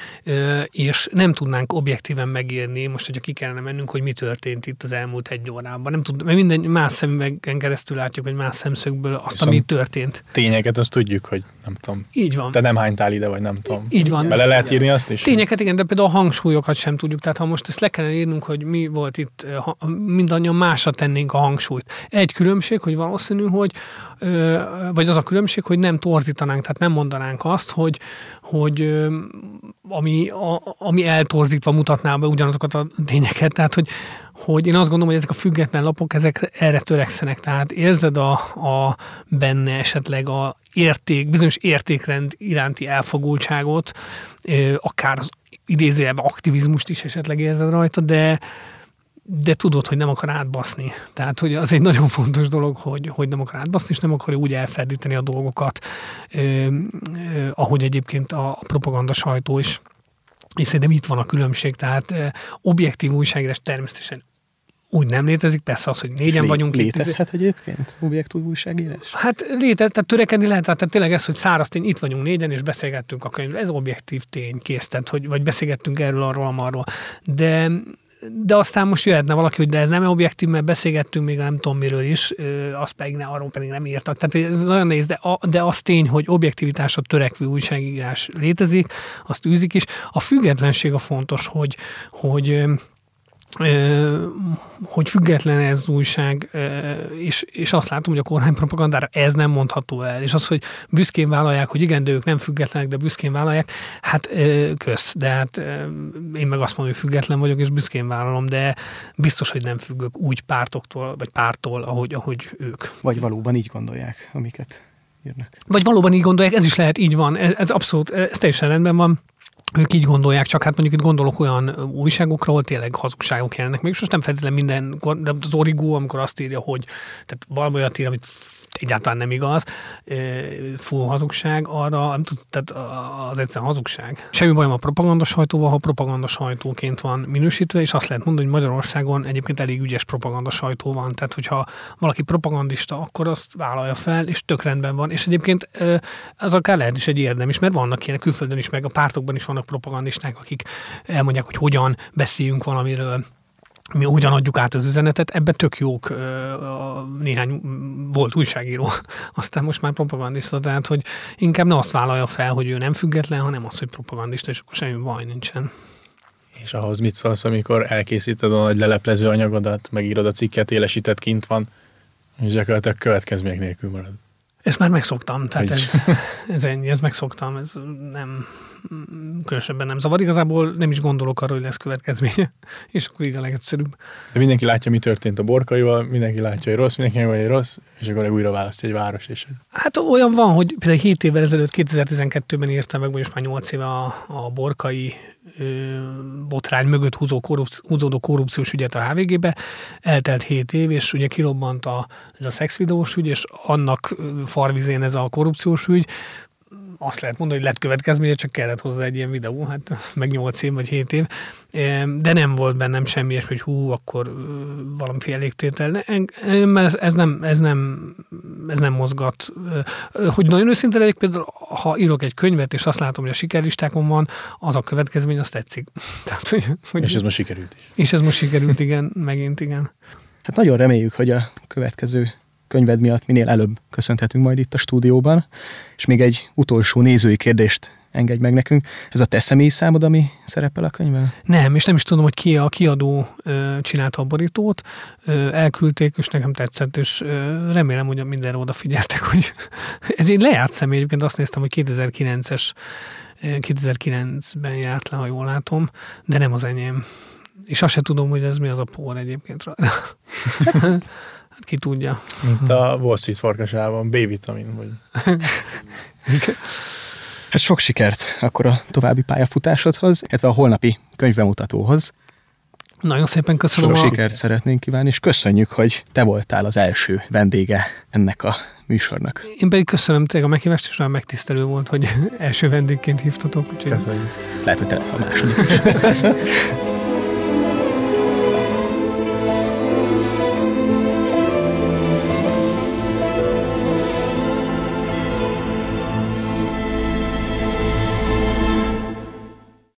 és nem tudnánk objektíven megírni, most, hogyha ki kellene mennünk, hogy mi történt itt az elmúlt egy órában. Nem tud, mert minden más szemüvegen keresztül látjuk, hogy más szemszögből azt, Viszont ami történt. Tényeket azt tudjuk, hogy nem tudom. Így van. Te nem hánytál ide, vagy nem tudom. Így van. Bele lehet írni azt is? Tényeket igen, de például a hangsúlyokat sem tudjuk. Tehát ha most ezt le kellene írnunk, hogy mi volt itt, mindannyian másra tennénk a hangsúlyt. Egy különbség, hogy valószínű, hogy vagy az a különbség, hogy nem torzítanánk, tehát nem mondanánk azt, hogy, hogy ami, a, ami eltorzítva mutatná be ugyanazokat a tényeket, tehát hogy, hogy én azt gondolom, hogy ezek a független lapok, ezek erre törekszenek, tehát érzed a, a benne esetleg a érték, bizonyos értékrend iránti elfogultságot, akár az idézőjelben aktivizmust is esetleg érzed rajta, de, de tudod, hogy nem akar átbaszni. Tehát, hogy az egy nagyon fontos dolog, hogy, hogy nem akar átbaszni, és nem akarja úgy elferdíteni a dolgokat, ö, ö, ahogy egyébként a, a propaganda sajtó is. És szerintem itt van a különbség, tehát ö, objektív újságírás természetesen úgy nem létezik, persze az, hogy négyen Lé- vagyunk. Létezhet itt, egyébként objektív újságírás? Hát létez, tehát törekedni lehet, tehát tényleg ez, hogy száraz tény, itt vagyunk négyen, és beszélgettünk a könyvről, ez objektív tény, kész, tehát, hogy, vagy beszélgettünk erről, arról, arról. De de aztán most jöhetne valaki, hogy de ez nem objektív, mert beszélgettünk még nem tudom miről is, azt pedig ne, arról pedig nem írtak. Tehát ez nagyon néz, de, de az tény, hogy objektivitásra törekvő újságírás létezik, azt űzik is. A függetlenség a fontos, hogy, hogy hogy független ez az újság, és, és azt látom, hogy a kormánypropagandára ez nem mondható el. És az, hogy büszkén vállalják, hogy igen, de ők nem függetlenek, de büszkén vállalják, hát kösz. De hát én meg azt mondom, hogy független vagyok, és büszkén vállalom, de biztos, hogy nem függök úgy pártoktól, vagy pártól, ahogy, ahogy ők. Vagy valóban így gondolják, amiket írnak. Vagy valóban így gondolják, ez is lehet, így van. Ez, ez abszolút, ez teljesen rendben van ők így gondolják, csak hát mondjuk itt gondolok olyan újságokra, ahol tényleg hazugságok jelennek. Még most nem feltétlenül minden, de az origó, amikor azt írja, hogy tehát valami olyat ír, amit egyáltalán nem igaz, full hazugság, arra tehát az egyszerűen hazugság. Semmi bajom a propaganda sajtóval, ha propaganda sajtóként van minősítve, és azt lehet mondani, hogy Magyarországon egyébként elég ügyes propaganda sajtó van. Tehát, hogyha valaki propagandista, akkor azt vállalja fel, és tök rendben van. És egyébként az akár lehet is egy érdem is, mert vannak ilyenek külföldön is, meg a pártokban is vannak propagandisták, akik elmondják, hogy hogyan beszéljünk valamiről, mi hogyan adjuk át az üzenetet, ebbe tök jók néhány volt újságíró, aztán most már propagandista, tehát hogy inkább ne azt vállalja fel, hogy ő nem független, hanem az, hogy propagandista, és akkor semmi baj nincsen. És ahhoz mit szólsz, amikor elkészíted a nagy leleplező anyagodat, megírod a cikket, élesített kint van, és gyakorlatilag következmények nélkül marad? Ezt már megszoktam, tehát ez, ez ennyi, ez megszoktam, ez nem, különösebben nem zavar. Igazából nem is gondolok arra, hogy lesz következménye, és akkor így a legegyszerűbb. De mindenki látja, mi történt a borkaival, mindenki látja, hogy rossz, mindenki hogy rossz, és akkor újra választja egy város. És... Hát olyan van, hogy például 7 évvel ezelőtt, 2012-ben írtam meg, most már 8 éve a, a borkai botrány mögött húzó korrupci- húzódó korrupciós ügyet a HVG-be. Eltelt 7 év, és ugye kirobbant a, ez a szexvideós ügy, és annak farvizén ez a korrupciós ügy azt lehet mondani, hogy lett következménye, csak kellett hozzá egy ilyen videó, hát meg 8 év vagy 7 év, de nem volt bennem semmi és hogy hú, akkor valamiféle elégtétel. Ez, ez, nem, ez, nem, ez nem mozgat. Hogy nagyon őszinte legyek, például ha írok egy könyvet, és azt látom, hogy a sikerlistákon van, az a következmény, azt tetszik. Tehát, hogy, hogy és ez most sikerült is. És ez most sikerült, igen, megint igen. Hát nagyon reméljük, hogy a következő könyved miatt minél előbb köszönhetünk majd itt a stúdióban. És még egy utolsó nézői kérdést engedj meg nekünk. Ez a te személyi számod, ami szerepel a könyvben? Nem, és nem is tudom, hogy ki a kiadó ö, csinálta a borítót. Ö, elküldték, és nekem tetszett, és ö, remélem, hogy mindenre odafigyeltek, hogy ez egy lejárt személy, egyébként azt néztem, hogy 2009-es 2009-ben járt le, ha jól látom, de nem az enyém. És azt se tudom, hogy ez mi az a por egyébként. Hát ki tudja. Mint a Wall Street farkasában, B-vitamin. Vagy. hát sok sikert akkor a további pályafutásodhoz, illetve a holnapi könyvbemutatóhoz. Nagyon szépen köszönöm. Sok a... sikert szeretnénk kívánni, és köszönjük, hogy te voltál az első vendége ennek a műsornak. Én pedig köszönöm tényleg a meghívást, és olyan megtisztelő volt, hogy első vendégként hívtatok. Úgyhogy... Köszönjük. Lehet, hogy te lesz a második.